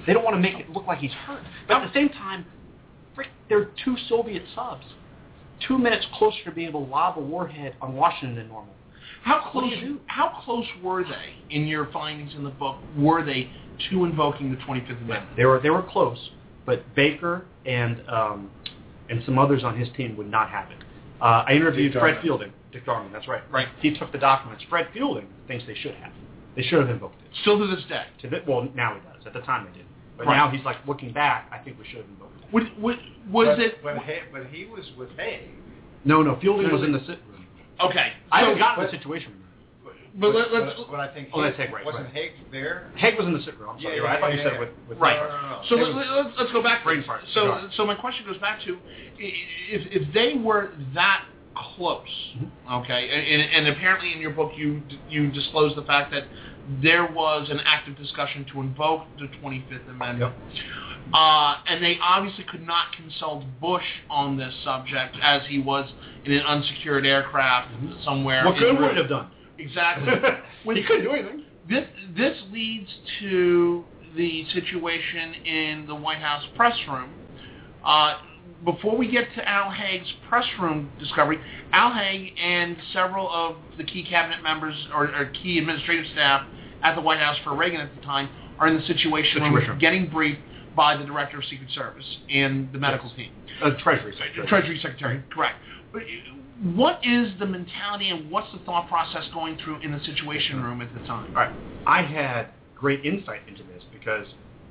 J: They don't want to make it look like he's hurt. But at the same time, frick, they're two Soviet subs. Two minutes closer to being able to lob a warhead on Washington than normal.
B: How
J: What do
B: close?
J: do?
B: How close were they in your findings in the book? Were they to invoking the Twenty Fifth Amendment?
J: They were they were close, but Baker and um, and some others on his team would not have it. Uh, I interviewed Fred Fielding. Dick Darman, that's right.
B: Right.
J: He took the documents. Fred Fielding thinks they should have. They should have invoked it.
B: Still to this day.
J: To the, well, now he does. At the time they did. But
B: Right.
J: now he's like looking back. I think we should have invoked it.
B: Would, would, was
E: but,
B: it?
E: But, Hay, but he was with Haig.
J: No, no. Fielding was in the sit room.
B: Okay.
J: I
B: so-
J: haven't gotten
E: but-
J: the situation. room.
B: But let, let's.
E: But, but I think
J: Oh, that's
E: Haig-
J: Haig, right,
E: wasn't
J: right.
E: Haig there?
J: Haig was in the sit room. I'm sorry.
E: Yeah,
J: you're right. I thought
E: yeah,
J: you said
E: yeah.
J: with
B: Right.
E: No, no, no.
B: So let,
J: was-
B: let's, let's go back.
J: Brain fart.
B: So so my question goes back to if if they were that close. Okay, and, and apparently in your book you you disclose the fact that there was an active discussion to invoke the 25th Amendment. Uh, and they obviously could not consult Bush on this subject as he was in an unsecured aircraft somewhere.
J: What good
B: Europe.
J: would it have done?
B: Exactly.
J: he couldn't do anything.
B: This this leads to the situation in the White House press room. Uh, before we get to Al Haig's press room discovery, Al Haig and several of the key cabinet members or, or key administrative staff at the White House for Reagan at the time are in the situation room
J: Situation room.
B: getting briefed by the director of Secret Service and the medical
J: Yes.
B: team.
J: Uh, Treasury Secretary.
B: Treasury Secretary, correct. But what is the mentality and what's the thought process going through in the Situation Room at the time?
J: All right. I had great insight into this because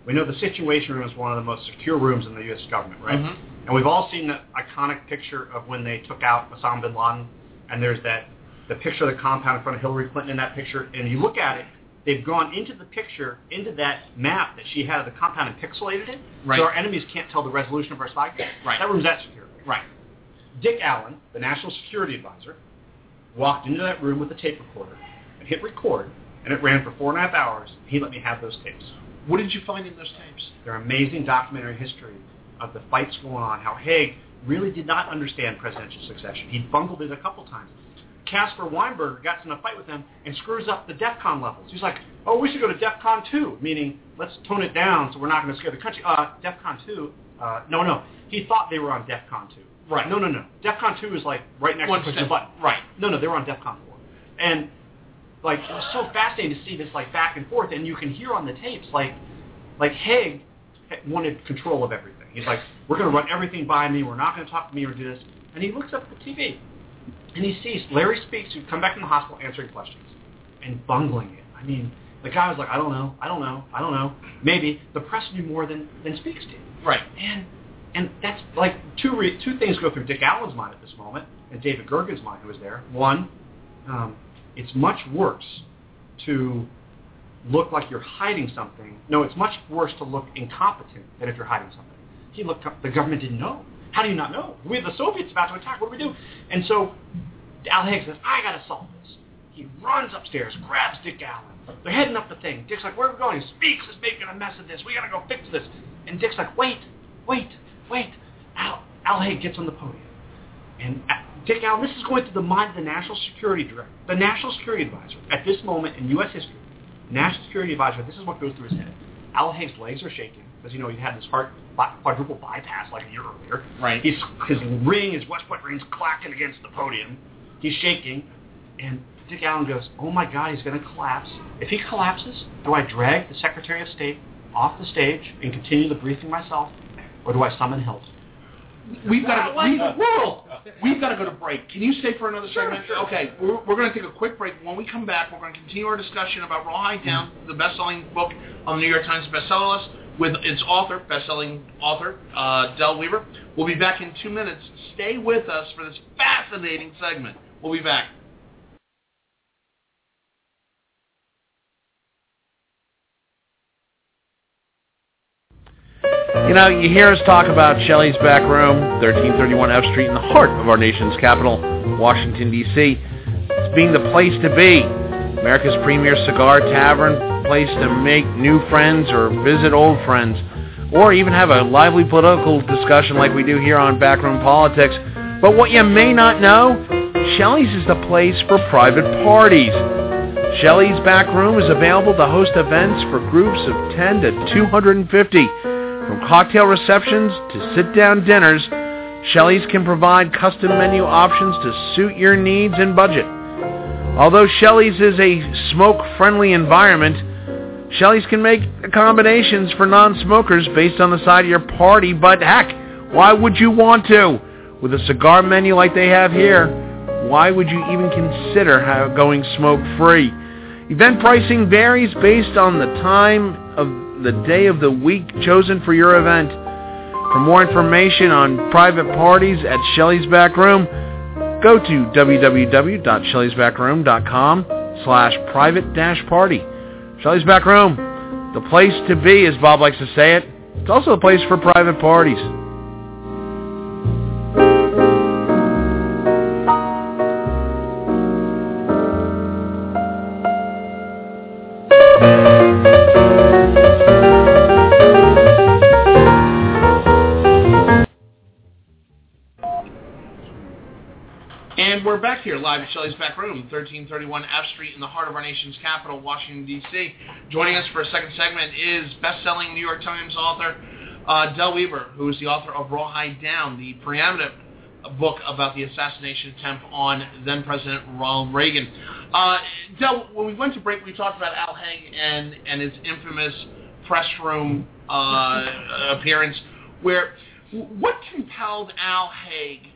J: we know the Situation Room is one of the most secure rooms in the U.S. government, right?
B: Mhm.
J: And we've all seen the iconic picture of when they took out Osama bin Laden, and there's that the picture of the compound in front of Hillary Clinton in that picture, and you look at it, they've gone into the picture, into that map that she had of the compound and pixelated it,
B: Right.
J: so our enemies can't tell the resolution of our spy.
B: Right.
J: That room's that secure.
B: Right.
J: Dick Allen, the national security advisor, walked into that room with a tape recorder and hit record, and it ran for four and a half hours. He let me have those tapes.
B: What did you find in those tapes?
J: They're amazing documentary history of the fights going on, how Haig really did not understand presidential succession. He bungled it a couple times. Caspar Weinberger gets in a fight with him and screws up the DEFCON levels. He's like, oh, we should go to DEFCON 2, meaning let's tone it down so we're not going to scare the country. Uh, DEFCON 2, uh, no, no. He thought they were on DEFCON 2.
B: Right.
J: No, no, no. DEFCON 2 is like right next
B: One
J: to pushing the button.
B: Right.
J: No, no, they were on DEFCON 4. And like it was so fascinating to see this like back and forth, and you can hear on the tapes like like Haig wanted control of everything. He's like, we're going to run everything by me. We're not going to talk to me or do this. And he looks up at the TV, and he sees Larry Speakes, who'd come back from the hospital answering questions, and bungling it. I mean, the guy was like, I don't know, I don't know, I don't know. Maybe the press knew more than than Speakes did.
B: Right.
J: And and that's like two re- two things go through Dick Allen's mind at this moment, and David Gergen's mind, who was there. One, um, it's much worse to look like you're hiding something. No, it's much worse to look incompetent than if you're hiding something. He looked up, the government didn't know. How do you not know? We have the Soviets about to attack. What do we do? And so Al Haig says, I got to solve this. He runs upstairs, grabs Dick Allen. They're heading up the thing. Dick's like, where are we going? He Speakes is making a mess of this. We got to go fix this. And Dick's like, wait, wait, wait. Al, Al Haig gets on the podium. And uh, Dick Allen, this is going through the mind of the National Security Director, the National Security Advisor. At this moment in U.S. history, National Security Advisor, this is what goes through his head. Al Haig's legs are shaking because, you know, he had this heart bi- quadruple bypass like a year earlier.
B: Right.
J: He's, his ring, his West Point ring's clacking against the podium. He's shaking. And Dick Allen goes, oh my God, he's going to collapse. If he collapses, do I drag the Secretary of State off the stage and continue the briefing myself, or do I summon help?
B: We've got to
J: What in
B: we,
J: the world?
B: We've got to go to break. Can you stay for another segment? Okay, we're, we're going to take a quick break. When we come back, we're going to continue our discussion about Rawhide Down, the best-selling book on the New York Times bestseller list, with its author, best-selling author, uh, Del Wilber. We'll be back in two minutes. Stay with us for this fascinating segment. We'll be back.
H: You know, you hear us talk about Shelley's Back Room, 1331 F Street in the heart of our nation's capital, Washington, D.C. It's being the place to be. America's premier cigar tavern, place to make new friends or visit old friends, or even have a lively political discussion like we do here on Backroom Politics. But what you may not know, Shelley's is the place for private parties. Shelley's Back Room is available to host events for groups of 10 to 250. From cocktail receptions to sit-down dinners, Shelley's can provide custom menu options to suit your needs and budget. Although Shelley's is a smoke-friendly environment, Shelley's can make accommodations for non-smokers based on the side of your party, but heck, why would you want to? With a cigar menu like they have here, why would you even consider going smoke-free? Event pricing varies based on the time of the day of the week chosen for your event. For more information on private parties at Shelley's Back Room, go to www.shelleysbackroom.com slash private dash party. Shelley's Back Room, the place to be, as Bob likes to say it. It's also a place for private parties.
B: Here live at Shelley's Back Room, 1331 F Street in the heart of our nation's capital, Washington, D.C. Joining us for a second segment is best-selling New York Times author uh, Del Wilber, who is the author of Rawhide Down, the preeminent book about the assassination attempt on then-President Ronald Reagan. Uh, Del, when we went to break, we talked about Al Haig and, and his infamous press room uh, appearance, where what compelled Al Haig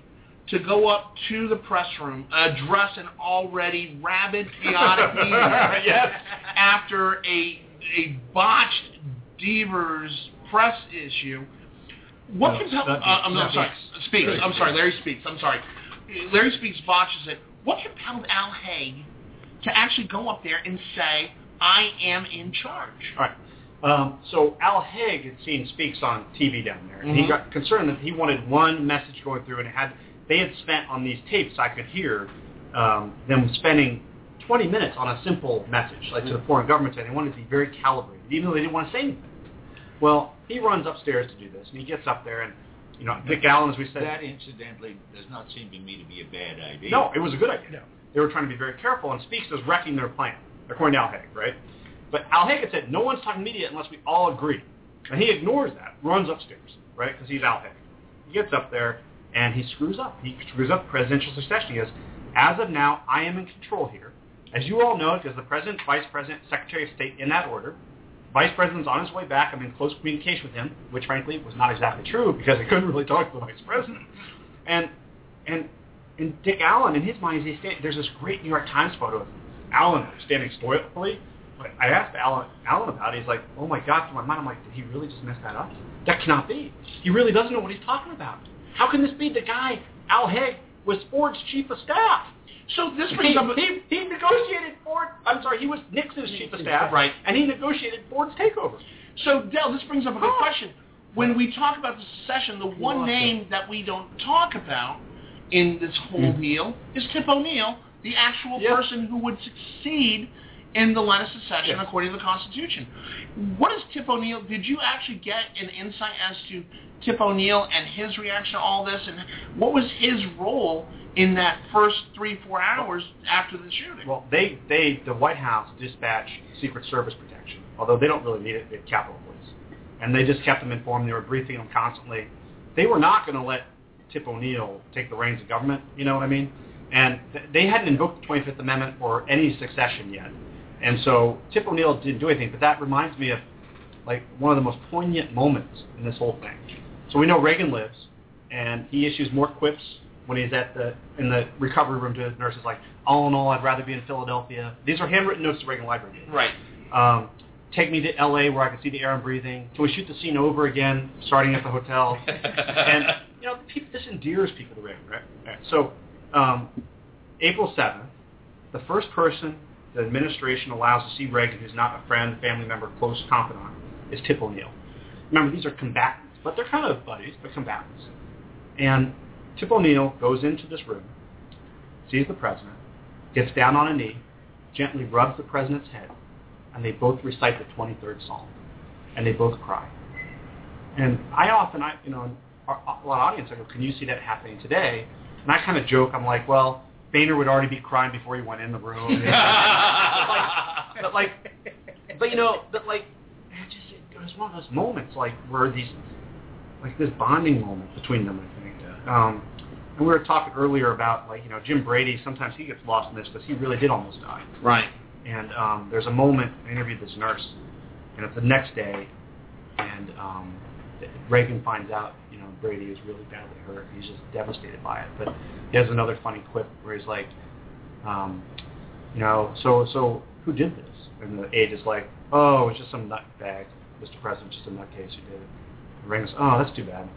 B: to go up to the press room, address an already rabid, chaotic meeting
J: yes.
B: after a a botched Devers press issue. What
J: No,
B: compelled?
J: not
B: Uh, I'm
J: Speakes.
B: not sorry. Speakes.
J: Larry
B: I'm sorry. Larry Speakes. I'm sorry. Larry Speakes botches it. What compelled Al Haig to actually go up there and say, "I am in charge"?
J: All right. Um, so Al Haig had seen Speakes on TV down there, and he
B: Mhm.
J: got concerned that he wanted one message going through, and it had they had spent on these tapes. I could hear um, them spending 20 minutes on a simple message, like to the foreign government, and they wanted to be very calibrated, even though they didn't want to say anything. Well, he runs upstairs to do this, and he gets up there, and you know, Dick Allen, as we said,
G: That incidentally does not seem to me to be a bad idea.
J: no, it was a good idea. They were trying to be very careful, and Speakes was wrecking their plan, according to Al Haig, right? But Al Haig had said, no one's talking media unless we all agree. And he ignores that, runs upstairs, right, because he's Al Haig. He gets up there, and he screws up. He screws up presidential succession. He goes, as of now, I am in control here. As you all know, because the president, vice president, secretary of state in that order, vice president's on his way back. I'm in close communication with him, which frankly was not exactly true because I couldn't really talk to the vice president. And and and Dick Allen, in his mind, he's stand, there's this great New York Times photo of Allen standing stoically. But I asked Allen, Allen about it. He's like, oh my God, through my mind, I'm like, did he really just mess that up? That cannot be. He really doesn't know what he's talking about. How can this be? The guy, Al Haig, was Ford's chief of staff.
B: So this brings up.
J: he, he negotiated Ford. I'm sorry, he was Nixon's chief of staff,
B: Right.
J: And he negotiated Ford's takeover.
B: So, Del, this brings up a good
J: Huh.
B: question. When we talk about the secession, the one name that we don't talk about in this whole deal is Tip O'Neill, the actual
J: Yeah.
B: person who would succeed in the line of secession
J: Yes.
B: according to the Constitution. What is Tip O'Neill? Did you actually get an insight as to Tip O'Neill and his reaction to all this, and what was his role in that first three, four hours after the shooting?
J: Well, they, they, the White House dispatched Secret Service protection, although they don't really need it at Capitol Police. And they just kept them informed. They were briefing them constantly. They were not going to let Tip O'Neill take the reins of government, you know what I mean? And th- they hadn't invoked the 25th Amendment or any succession yet. And so Tip O'Neill didn't do anything, but that reminds me of like one of the most poignant moments in this whole thing. So we know Reagan lives, and he issues more quips when he's at the in the recovery room to his nurses, like, all in all, I'd rather be in Philadelphia. These are handwritten notes to Reagan Library.
B: right.
J: Um, take me to L.A. where I can see the air I'm breathing. Can we shoot the scene over again, starting at the hotel? and you know, people, this endears people to Reagan, right? right. So, um, April seventh, the first person the administration allows to see Reagan, who's not a friend, family member, close confidant, is Tip O'Neill. Remember, these are combatants, but they're kind of buddies, but combatants. And Tip O'Neill goes into this room, sees the president, gets down on a knee, gently rubs the president's head, and they both recite the 23rd Psalm, and they both cry. And I often, I you know, a lot of audience, I go, can you see that happening today? And I kind of joke, I'm like, well, Boehner would already be crying before he went in the room. but like, but you know, but like, it just it was one of those moments, like where these, like this bonding moment between them. I think. Um, and we were talking earlier about like you know Jim Brady. Sometimes he gets lost in this because he really did almost die.
B: Right.
J: And um, there's a moment I interviewed this nurse, and it's the next day, and um, Reagan finds out you Brady is really badly hurt. He's just devastated by it. But he has another funny quip where he's like, um, you know, so so who did this? And the aide is like, oh, it's just some nutbag, Mr. President, just a nutcase who did it. And Reagan goes, oh, that's too bad.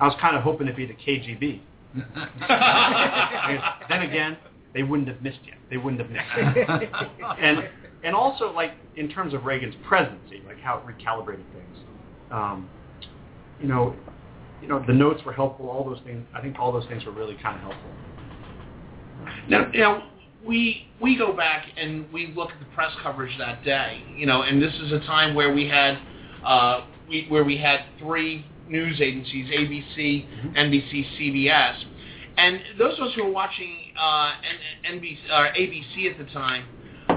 J: I was kind of hoping it'd be the KGB. Then again, they wouldn't have missed yet. They wouldn't have missed. you. and and also like in terms of Reagan's presidency, like how it recalibrated things. Um, you know, you know the notes were helpful. All those things. I think all those things were really kind of helpful.
B: Now, now we we go back and we look at the press coverage that day, you know, and this is a time where we had uh, we, where we had three news agencies: ABC, NBC, CBS, And those of us who were watching uh, NBC, or ABC at the time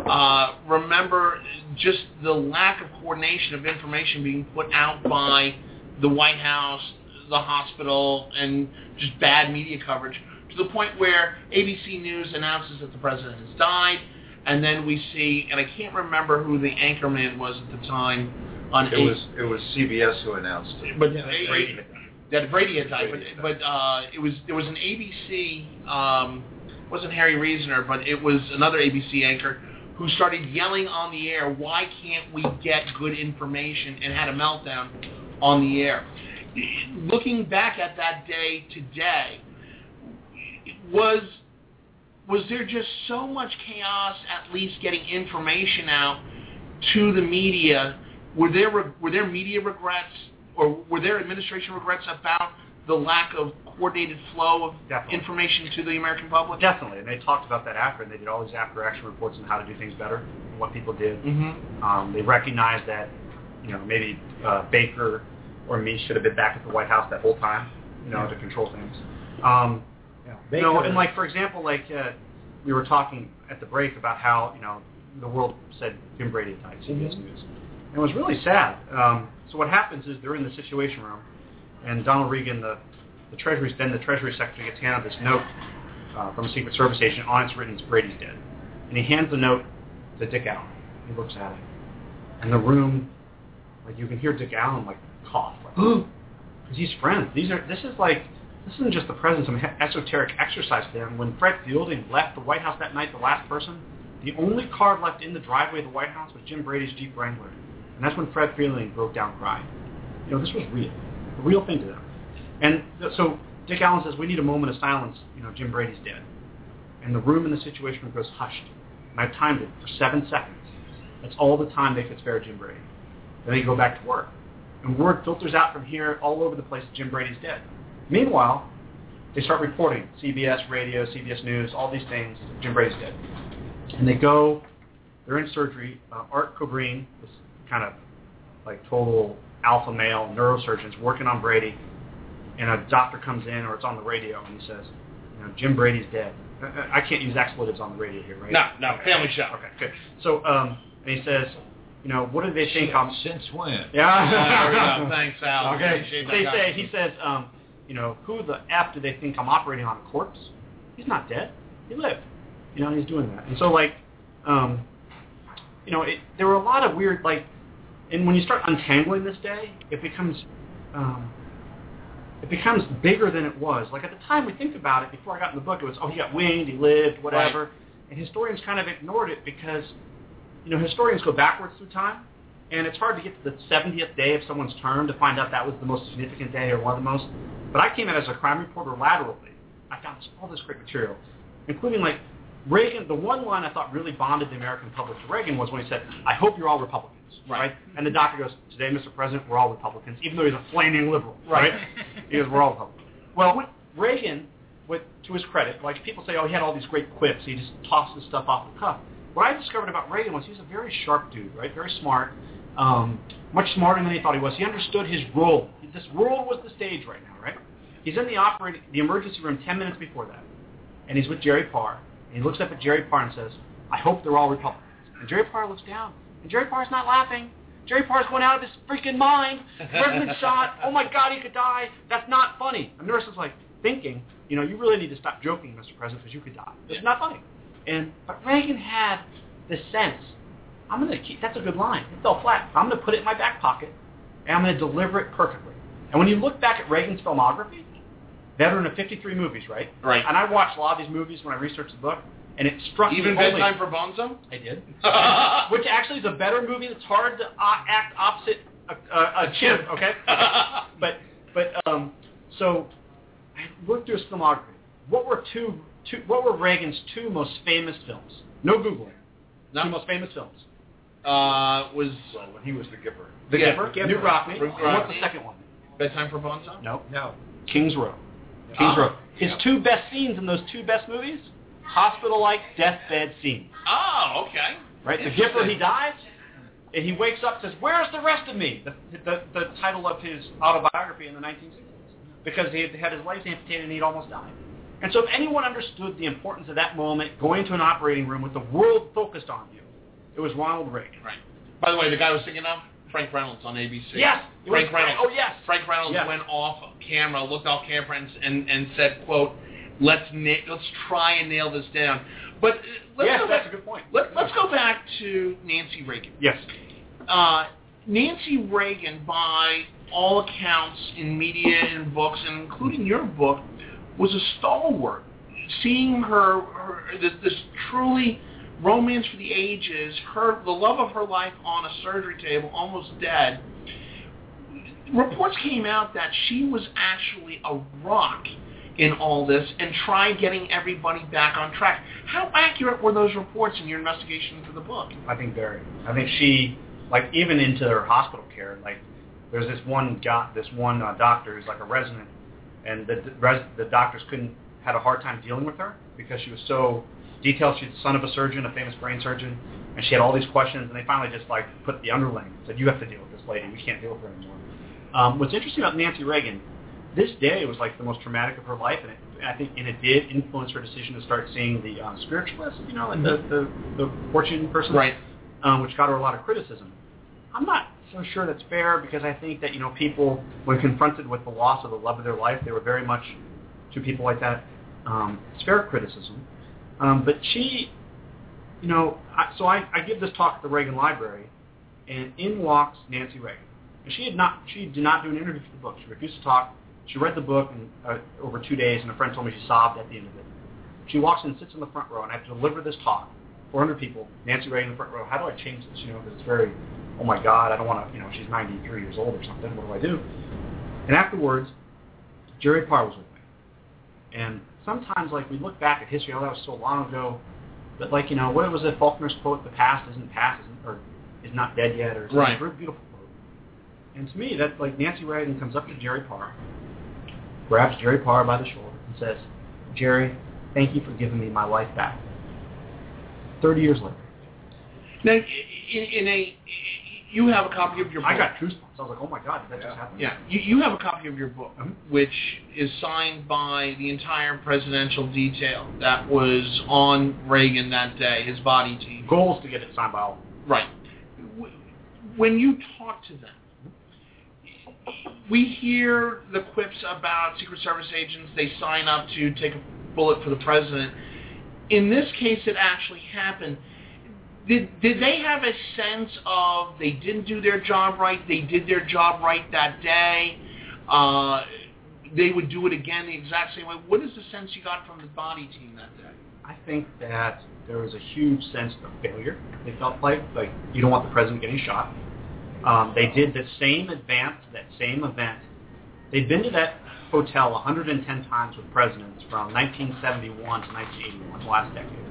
B: uh, remember just the lack of coordination of information being put out by the White House, the hospital, and just bad media coverage to the point where ABC News announces that the president has died, and then we see, and I can't remember who the anchorman was at the time on
E: It was it was CBS who announced it.
B: but
J: Brady
B: Brady
J: had
B: that Brady had died,
E: Brady
B: but but uh, it was it was an ABC um, wasn't Harry Reasoner, but it was another ABC anchor who started yelling on the air, "Why can't we get good information?" and had a meltdown on the air. Looking back at that day today, was was there just so much chaos at least getting information out to the media were there were there media regrets or were there administration regrets about the lack of coordinated flow of
J: Definitely.
B: information to the American public?
J: Definitely, and they talked about that after, and they did all these after-action reports on how to do things better, and what people did.
B: Mm-hmm.
J: Um, they recognized that, you know, maybe uh, Baker or me should have been back at the White House that whole time, you know, to control things. Um, you know, and like for example, like uh, we were talking at the break about how you know the world said Jim Brady died, CBS News, and it was really sad. Um, so what happens is they're in the Situation Room, and Donald Regan, the the Treasury, then the Treasury Secretary gets handed this note uh, from a Secret Service agent. On it's written, "Brady's dead," and he hands the note to Dick Allen. He looks at it, and the room, like you can hear Dick Allen like cough, he's friends. These are this is like this isn't just the presence of esoteric exercise to them. When Fred Fielding left the White House that night, the last person, the only car left in the driveway of the White House was Jim Brady's Jeep Wrangler, and that's when Fred Fielding broke down crying. You know, this was real, a real thing to them. And so Dick Allen says, we need a moment of silence. You know, Jim Brady's dead. And the room in the situation goes hushed. And I timed it for seven seconds. That's all the time they could spare Jim Brady. Then they go back to work. And word filters out from here all over the place that Jim Brady's dead. Meanwhile, they start reporting, CBS Radio, CBS News, all these things, Jim Brady's dead. And they go, they're in surgery. Uh, Art Kobrine, this kind of like total alpha male neurosurgeon, is working on Brady, and a doctor comes in or it's on the radio and he says, you know, Jim Brady's dead. I- I can't use expletives on the radio here, right?
B: No, no, family show.
J: Okay, good. So, um, and he says, you know, what do they think I'm...
E: Since when?
J: Yeah.
B: There we. Thanks, Al.
J: Okay. They say he says, um, you know, who the f do they think I'm operating on a corpse? He's not dead. He lived. You know, and he's doing that. And so like, um, you know, it, there were a lot of weird like, and when you start untangling this day, it becomes, um, it becomes bigger than it was. Like at the time we think about it, before I got in the book, it was oh he got winged, he lived, whatever, and historians kind of ignored it because, you know, historians go backwards through time, and it's hard to get to the 70th day of someone's term to find out that was the most significant day or one of the most. But I came in as a crime reporter laterally. I found all this great material, including like Reagan. The one line I thought really bonded the American public to Reagan was when he said, "I hope you're all Republicans." Right. And the doctor goes, "Today, Mr. President, we're all Republicans," even though he's a flaming liberal. Right. he goes, "We're all Republicans." Well, Reagan, with to his credit, like people say, "Oh, he had all these great quips. He just tossed this stuff off the cuff." What I discovered about Reagan was he was a very sharp dude, right? Very smart, um, much smarter than he thought he was. He understood his role. This world was the stage right now, right? He's in the operating, the emergency room 10 minutes before that, and he's with Jerry Parr. And he looks up at Jerry Parr and says, "I hope they're all Republicans." And Jerry Parr looks down, and Jerry Parr's not laughing. Jerry Parr's going out of his freaking mind. The president's shot. Oh my God, he could die. That's not funny. And the nurse is like thinking, you know, you really need to stop joking, Mr. President, because you could die. It's not funny. And but Reagan had this sense. I'm going to keep. That's a good line. It fell flat. I'm going to put it in my back pocket, and I'm going to deliver it perfectly. And when you look back at Reagan's filmography, veteran of 53 movies, right?
B: Right.
J: And I watched a lot of these movies when I researched the book, and it struck
B: Even
J: me only-
B: bedtime for Bonzo.
J: I did. Which actually is a better movie that's hard to uh, act opposite a, a, a chimp, okay? but but um, so I looked through his filmography. What were two, two what were Reagan's two most famous films? No googling.
B: No.
J: Two most famous films.
B: Uh, was
E: Well, when he was the Gipper.
J: The
B: Yeah,
J: Gipper,
B: Gipper.
J: Knute Rockne.
B: New
J: What's the second one?
B: bedtime for Bonzo.
J: No.
E: No.
J: King's Row. King's
B: Ah.
J: Row. His two best scenes in those two best movies, hospital-like deathbed scenes.
B: Oh, okay.
J: Right? The
B: Interesting.
J: Gipper, he dies, and he wakes up and says, "Where's the rest of me?" The, the, the title of his autobiography in the 1960s, because he had had his legs amputated and he'd almost died. And so if anyone understood the importance of that moment, going to an operating room with the world focused on you, it was Ronald Reagan.
B: Right. By the way, the guy I was thinking of, Frank Reynolds on ABC.
J: Yes. it was
B: Frank Reynolds.
J: Oh, yes.
B: Frank Reynolds
J: Yes.
B: went off camera, looked off camera, and and, said, "quote Let's na- let's try and nail this down." But uh, let's
J: yes,
B: go
J: that's
B: back.
J: a good point.
B: Let, let's go back to Nancy Reagan.
J: Yes.
B: Uh, Nancy Reagan, by all accounts in media and books, and including your book, was a stalwart. Seeing her, her this, this truly romance for the ages, her the love of her life on a surgery table, almost dead. Reports came out that she was actually a rock in all this and tried getting everybody back on track. How accurate were those reports in your investigation for the book?
J: I think very. I think she, like, even into her hospital care, like, there's this one doc, this one uh, doctor who's like a resident, and the res, the doctors couldn't had a hard time dealing with her because she was so detailed. She's the son of a surgeon, a famous brain surgeon, and she had all these questions, and they finally just like put the underling said, "You have to deal with this lady. We can't deal with her anymore." Um, what's interesting about Nancy Reagan, this day was like the most traumatic of her life, and it, I think, and it did influence her decision to start seeing the um, spiritualist, you know, like the, the the fortune person,
B: Right.
J: um, which got her a lot of criticism. I'm not so sure that's fair because I think that you know people, when confronted with the loss of the love of their life, they were very much to people like that. Um, it's fair criticism, um, but she, you know, I, so I, I give this talk at the Reagan Library, and in walks Nancy Reagan. And she had not, she did not do an interview for the book. She refused to talk. She read the book in, uh, over two days, and a friend told me she sobbed at the end of it. She walks in and sits in the front row, and I have to deliver this talk. 400 people, Nancy Reagan in the front row. How do I change this? You know, because it's very, oh my God, I don't want to, you know, she's 93 years old or something. What do I do? And afterwards, Jerry Parr was with me. And sometimes, like, we look back at history, oh, that was so long ago. But, like, you know, what was it, Faulkner's quote, the past isn't past, isn't, or is not dead yet, or something.
B: Right.
J: Very beautiful quote. And to me, that's like Nancy Reagan comes up to Jerry Parr, grabs Jerry Parr by the shoulder, and says, Jerry, thank you for giving me my life back. 30 years later.
B: Now, in, in a, you have a copy of your book.
J: I got goosebumps. I was like, oh my God, did that just happen?
B: Yeah, you, you have a copy of your book,
J: Mhm.
B: which is signed by the entire presidential detail that was on Reagan that day, his body team.
J: Goals to get it signed by all.
B: Right. When you talk to them, we hear the quips about Secret Service agents. They sign up to take a bullet for the president. In this case, it actually happened. Did did they have a sense of they didn't do their job right? They did their job right that day. Uh, they would do it again the exact same way. What is the sense you got from the body team that day?
J: I think that there was a huge sense of failure. They felt like like you don't want the president getting shot. Um, they did the same advance, that same event. They'd been to that hotel 110 times with presidents from 1971 to 1981, the last decade.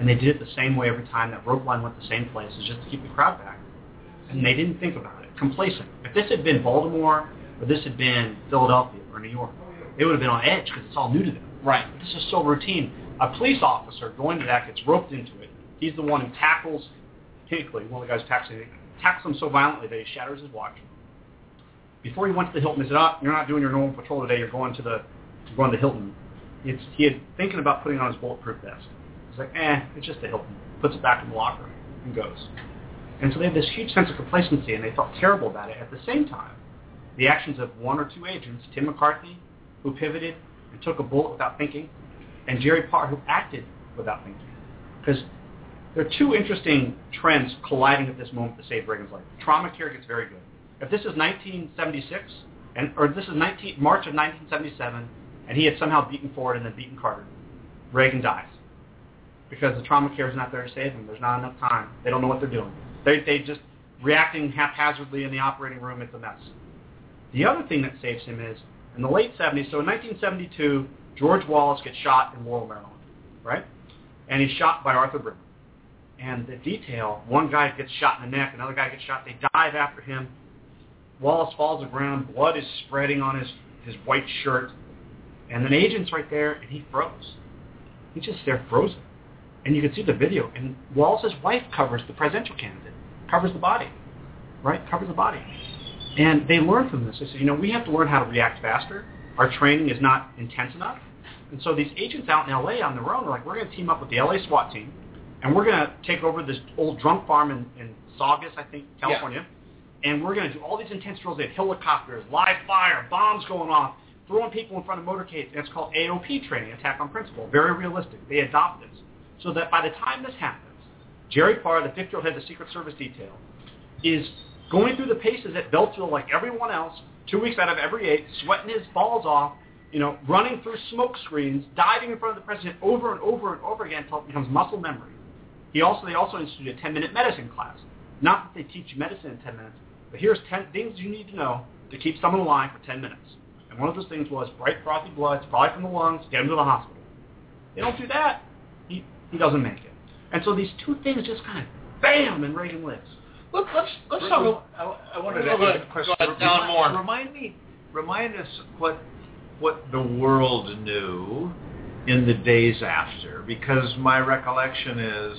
J: And they did it the same way every time. That rope line went the same places just to keep the crowd back. And they didn't think about it. Complacent. If this had been Baltimore or this had been Philadelphia or New York, they would have been on edge because it's all new to them.
B: Right.
J: This is so routine. A police officer going to that gets roped into it. He's the one who tackles Hinckley, one of the guys tackling tackles him so violently that he shatters his watch. Before he went to the Hilton, he said, oh, you're not doing your normal patrol today. You're going to the you're going to the Hilton. It's, he had thinking about putting on his bulletproof vest. He's like, eh, it's just a Hilton. Puts it back in the locker and goes. And so they had this huge sense of complacency, and they felt terrible about it. At the same time, the actions of one or two agents, Tim McCarthy, who pivoted and took a bullet without thinking, and Jerry Parr, who acted without thinking. Because there are two interesting trends colliding at this moment to save Reagan's life. Trauma care gets very good. If this is 1976, and or this is 19, March of 1977, and he had somehow beaten Ford and then beaten Carter, Reagan dies. Because the trauma care is not there to save him. There's not enough time. They don't know what they're doing. They, they just reacting haphazardly in the operating room. It's a mess. The other thing that saves him is in the late 70s, so in 1972, George Wallace gets shot in Laurel, Maryland, right? And he's shot by Arthur Bremer. And the detail, one guy gets shot in the neck, another guy gets shot, they dive after him. Wallace falls to the ground, blood is spreading on his, his white shirt. And an agent's right there, and he froze. He's just there frozen. And you can see the video. And Wallace's wife covers the presidential candidate, covers the body, right? Covers the body. And they learn from this. They say, you know, we have to learn how to react faster. Our training is not intense enough. And so these agents out in L.A. on their own are like, we're going to team up with the L.A. SWAT team, and we're going to take over this old drunk farm in, in Saugus, I think, California, and we're going to do all these intense drills. They have helicopters, live fire, bombs going off, throwing people in front of motorcades. And it's called AOP training, attack on principal. Very realistic. They adopt this. So that by the time this happens, Jerry Parr, the 50-year-old head of the Secret Service detail, is going through the paces at Beltsville like everyone else, two weeks out of every eight, sweating his balls off, you know, running through smoke screens, diving in front of the president over and over and over again until it becomes muscle memory. He also they also instituted a 10-minute medicine class. Not that they teach you medicine in 10 minutes, but here's 10 things you need to know to keep someone alive for 10 minutes. And one of those things was bright frothy blood, probably from the lungs, get him to the hospital. They don't do that. He, he doesn't make it. And so these two things just kind of bam, and Reagan lives.
B: Look, let's let's talk. About,
E: I, I wanted to ask
B: ahead.
E: a question.
B: Go ahead, Alan
E: remind,
B: Moore.
E: remind me, remind us what what the world knew in the days after, because my recollection is,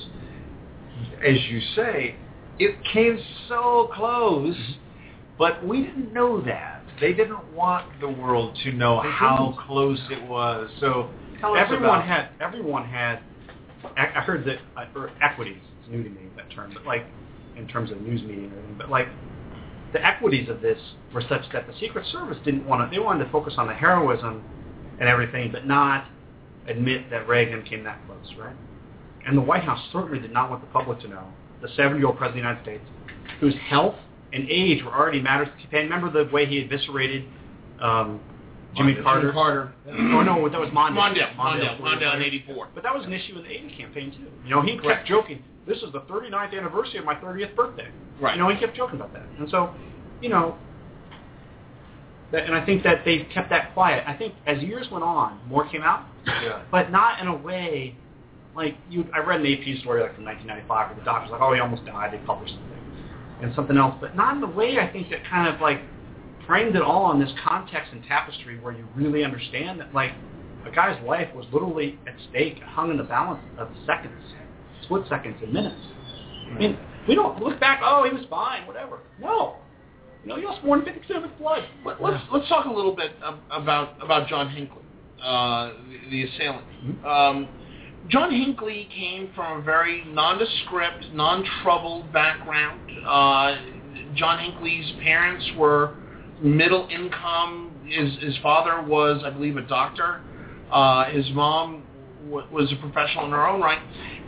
E: as you say, it came so close, but we didn't know that. They didn't want the world to know how close it was. So tell us
J: everyone
E: about
J: had everyone had. I heard that or equities. It's new to me that term, but like in terms of news media and everything. But like the equities of this were such that the Secret Service didn't want to. They wanted to focus on the heroism and everything, but not admit that Reagan came that close, right? And the White House certainly did not want the public to know the 70-year-old president of the United States, whose health and age were already matters to. Remember the way he eviscerated um, Jimmy
B: Jimmy
J: Carter?
B: Carter.
J: Oh no, that was Mondale.
B: Mondale, Mondale, Mondale in '84.
J: But that was an issue in the 80 campaign too. You know, he kept
B: Correct.
J: joking, this is the 39th anniversary of my 30th birthday.
B: Right.
J: You know, he kept joking about that. And so, you know, that, and I think that they kept that quiet. I think as years went on, more came out,
E: Yeah.
J: but not in a way like you. I read an AP story like from 1995 where the doctor's like, oh, he almost died. They published something and something else, but not in the way I think that kind of like framed it all in this context and tapestry where you really understand that like a guy's life was literally at stake, hung in the balance of seconds, split seconds and minutes. I mean, we don't look back. Oh, he was fine, whatever. No, you know, he lost more than 50 percent of his blood.
B: Let, let's let's talk a little bit about about John Hinckley, uh, the, the assailant. Um, John Hinckley came from a very nondescript, non-troubled background. Uh, John Hinckley's parents were middle income. His his father was, I believe, a doctor. Uh, his mom w- was a professional in her own right.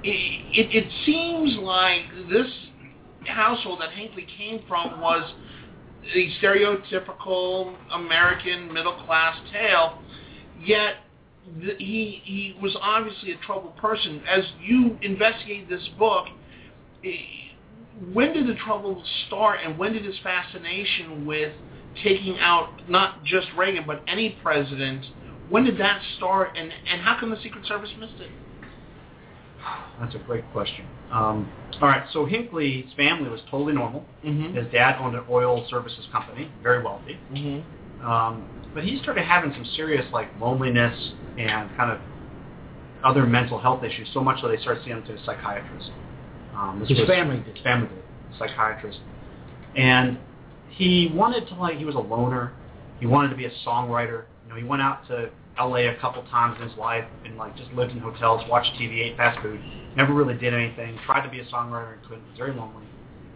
B: It, it, it seems like this household that Hinckley came from was the stereotypical American middle class tale, yet th- he he was obviously a troubled person. As you investigate this book, eh, when did the trouble start, and when did his fascination with taking out not just Reagan but any president? When did that start, and and how come the Secret Service missed it?
J: That's a great question. Um, all right, so Hinckley's family was totally normal.
B: Mm-hmm.
J: His dad owned an oil services company, very wealthy.
B: Mm-hmm.
J: Um, but he started having some serious like loneliness and kind of other mental health issues, so much so they started seeing him to a psychiatrist. Um,
D: His
J: was-
D: family did.
J: His family did, psychiatrist. And he wanted to like, he was a loner. He wanted to be a songwriter. You know, he went out to L.A. a couple times in his life and like just lived in hotels, watched TV, ate fast food. Never really did anything. Tried to be a songwriter and couldn't. Was very lonely.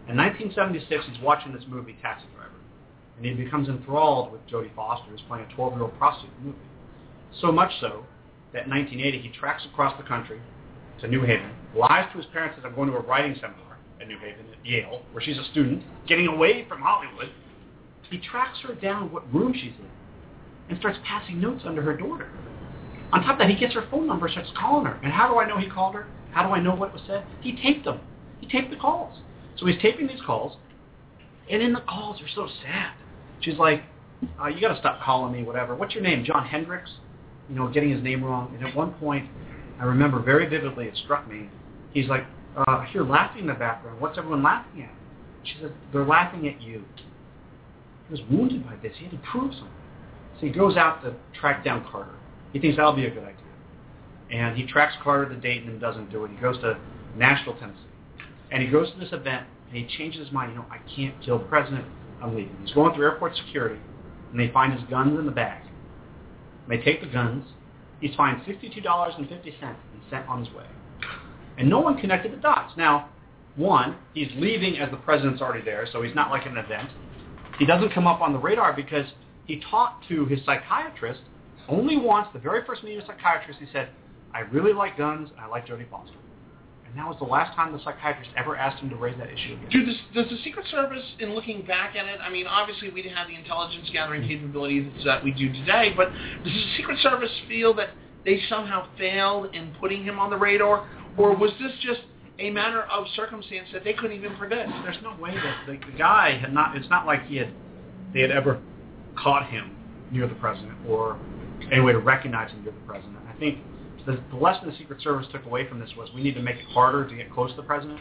J: In 1976, he's watching this movie Taxi Driver, and he becomes enthralled with Jodie Foster, who's playing a 12-year-old prostitute in the movie. So much so that in 1980 he tracks across the country to New Haven, lies to his parents that I'm going to a writing seminar at New Haven at Yale, where she's a student, getting away from Hollywood. He tracks her down what room she's in and starts passing notes under her door. On top of that, he gets her phone number, starts calling her. And how do I know he called her? How do I know what was said? He taped them. He taped the calls. So he's taping these calls, and in the calls they're so sad. She's like, uh, "You got to stop calling me, whatever. What's your name, John Hendricks?" You know, getting his name wrong. And at one point, I remember very vividly. It struck me. He's like, uh, "I hear laughing in the background. What's everyone laughing at?" She said, "They're laughing at you." He was wounded by this. He had to prove something. So he goes out to track down Carter. He thinks that'll be a good idea. And he tracks Carter to Dayton and doesn't do it. He goes to Nashville, Tennessee. And he goes to this event and he changes his mind. You know, I can't kill the president. I'm leaving. He's going through airport security and they find his guns in the bag. And they take the guns He's fined $62.50 and sent on his way. And no one connected the dots. Now, one, he's leaving as the president's already there, so he's not like an event. He doesn't come up on the radar because he talked to his psychiatrist only once, the very first meeting with a psychiatrist, he said, I really like guns and I like Jodie Foster. And that was the last time the psychiatrist ever asked him to raise that issue again.
B: Do this, does the Secret Service, in looking back at it, I mean, obviously we didn't have the intelligence gathering mm-hmm. capabilities that we do today, but does the Secret Service feel that they somehow failed in putting him on the radar, or was this just a matter of circumstance that they couldn't even predict?
J: There's no way that the, the guy had not. It's not like he had they had ever caught him near the president or any way to recognize him near the president. I think the, the lesson the Secret Service took away from this was we need to make it harder to get close to the president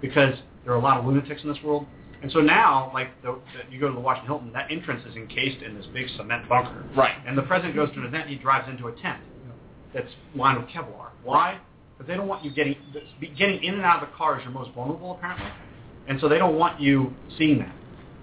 J: because there are a lot of lunatics in this world. And so now, like the, the, you go to the Washington Hilton, that entrance is encased in this big cement bunker.
B: Right.
J: And the president goes to an event, he drives into a tent that's lined with Kevlar. Why? Because they don't want you getting getting in and out of the car is your most vulnerable apparently, and so they don't want you seeing that.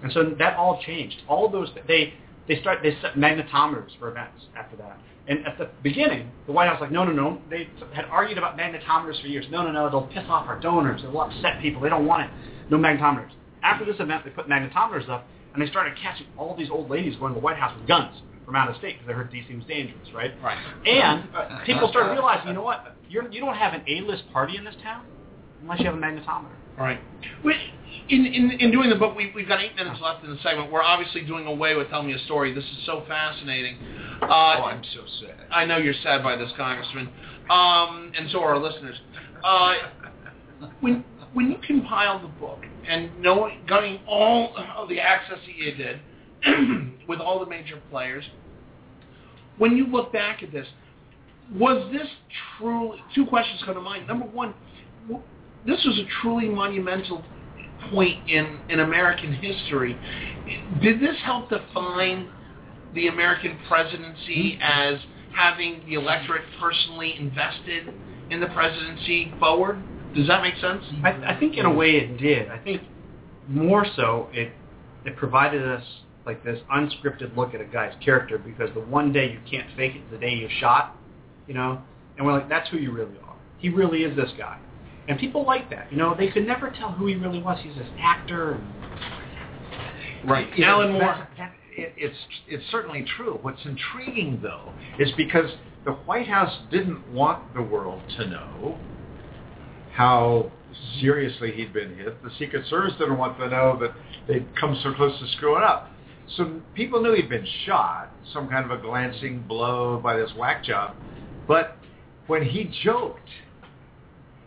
J: And so that all changed. All those they they start they set magnetometers for events after that. And at the beginning, the White House was like, no, no, no. They had argued about magnetometers for years. No, no, no. They'll piss off our donors. They'll upset people. They don't want it. No magnetometers. After this event, they put magnetometers up, and they started catching all these old ladies going to the White House with guns from out of state because they heard D.C. was dangerous, right?
B: Right.
J: And people started realizing, you know what? You're, you don't have an A-list party in this town unless you have a magnetometer.
B: All right. We, in, in, in doing the book, we, we've got eight minutes left in the segment. We're obviously doing away with Tell Me a Story. This is so fascinating. Uh,
E: oh, I'm so sad.
B: I know you're sad by this, Congressman, um, and so are our listeners. Uh, when when you compiled the book and knowing, getting all of the access that you did with all the major players, when you look back at this, was this truly? Two questions come to mind. Number one, this was a truly monumental point in, in American history. Did this help define the American presidency hmm. as having the electorate personally invested in the presidency forward? Does that make sense?
J: I, I think in a way it did. I think more so it it provided us like this unscripted look at a guy's character because the one day you can't fake it, the day you're shot, you know, and we're like, that's who you really are. He really is this guy. And people like that. You know, they could never tell who he really was. He's this actor.
B: Right.
E: You know,
B: Alan Moore.
E: that- that- it, it's it's certainly true. What's intriguing though is because the White House didn't want the world to know how seriously he'd been hit. The Secret Service didn't want to know that they'd come so close to screwing up. So people knew he'd been shot, some kind of a glancing blow by this whack job. But when he joked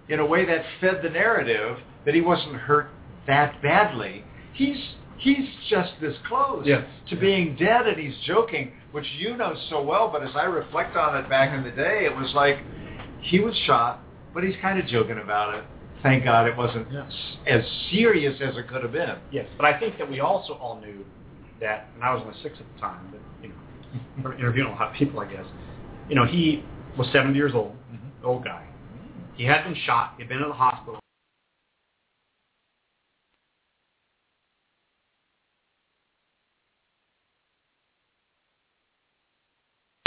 E: in a way that fed the narrative that he wasn't hurt that badly, he's he's just this close
B: Yes.
E: to being dead and he's joking, which you know so well, but as I reflect on it back in the day, it was like he was shot, but he's kind of joking about it. Thank God it wasn't
J: Yeah.
E: s- as serious as it could have been.
J: Yes, but I think that we also all knew that, and I was the six at the time, but you know, interviewing a lot of people, I guess. You know, he was 70 years old, mm-hmm. old guy. He had been shot. He'd been in the hospital.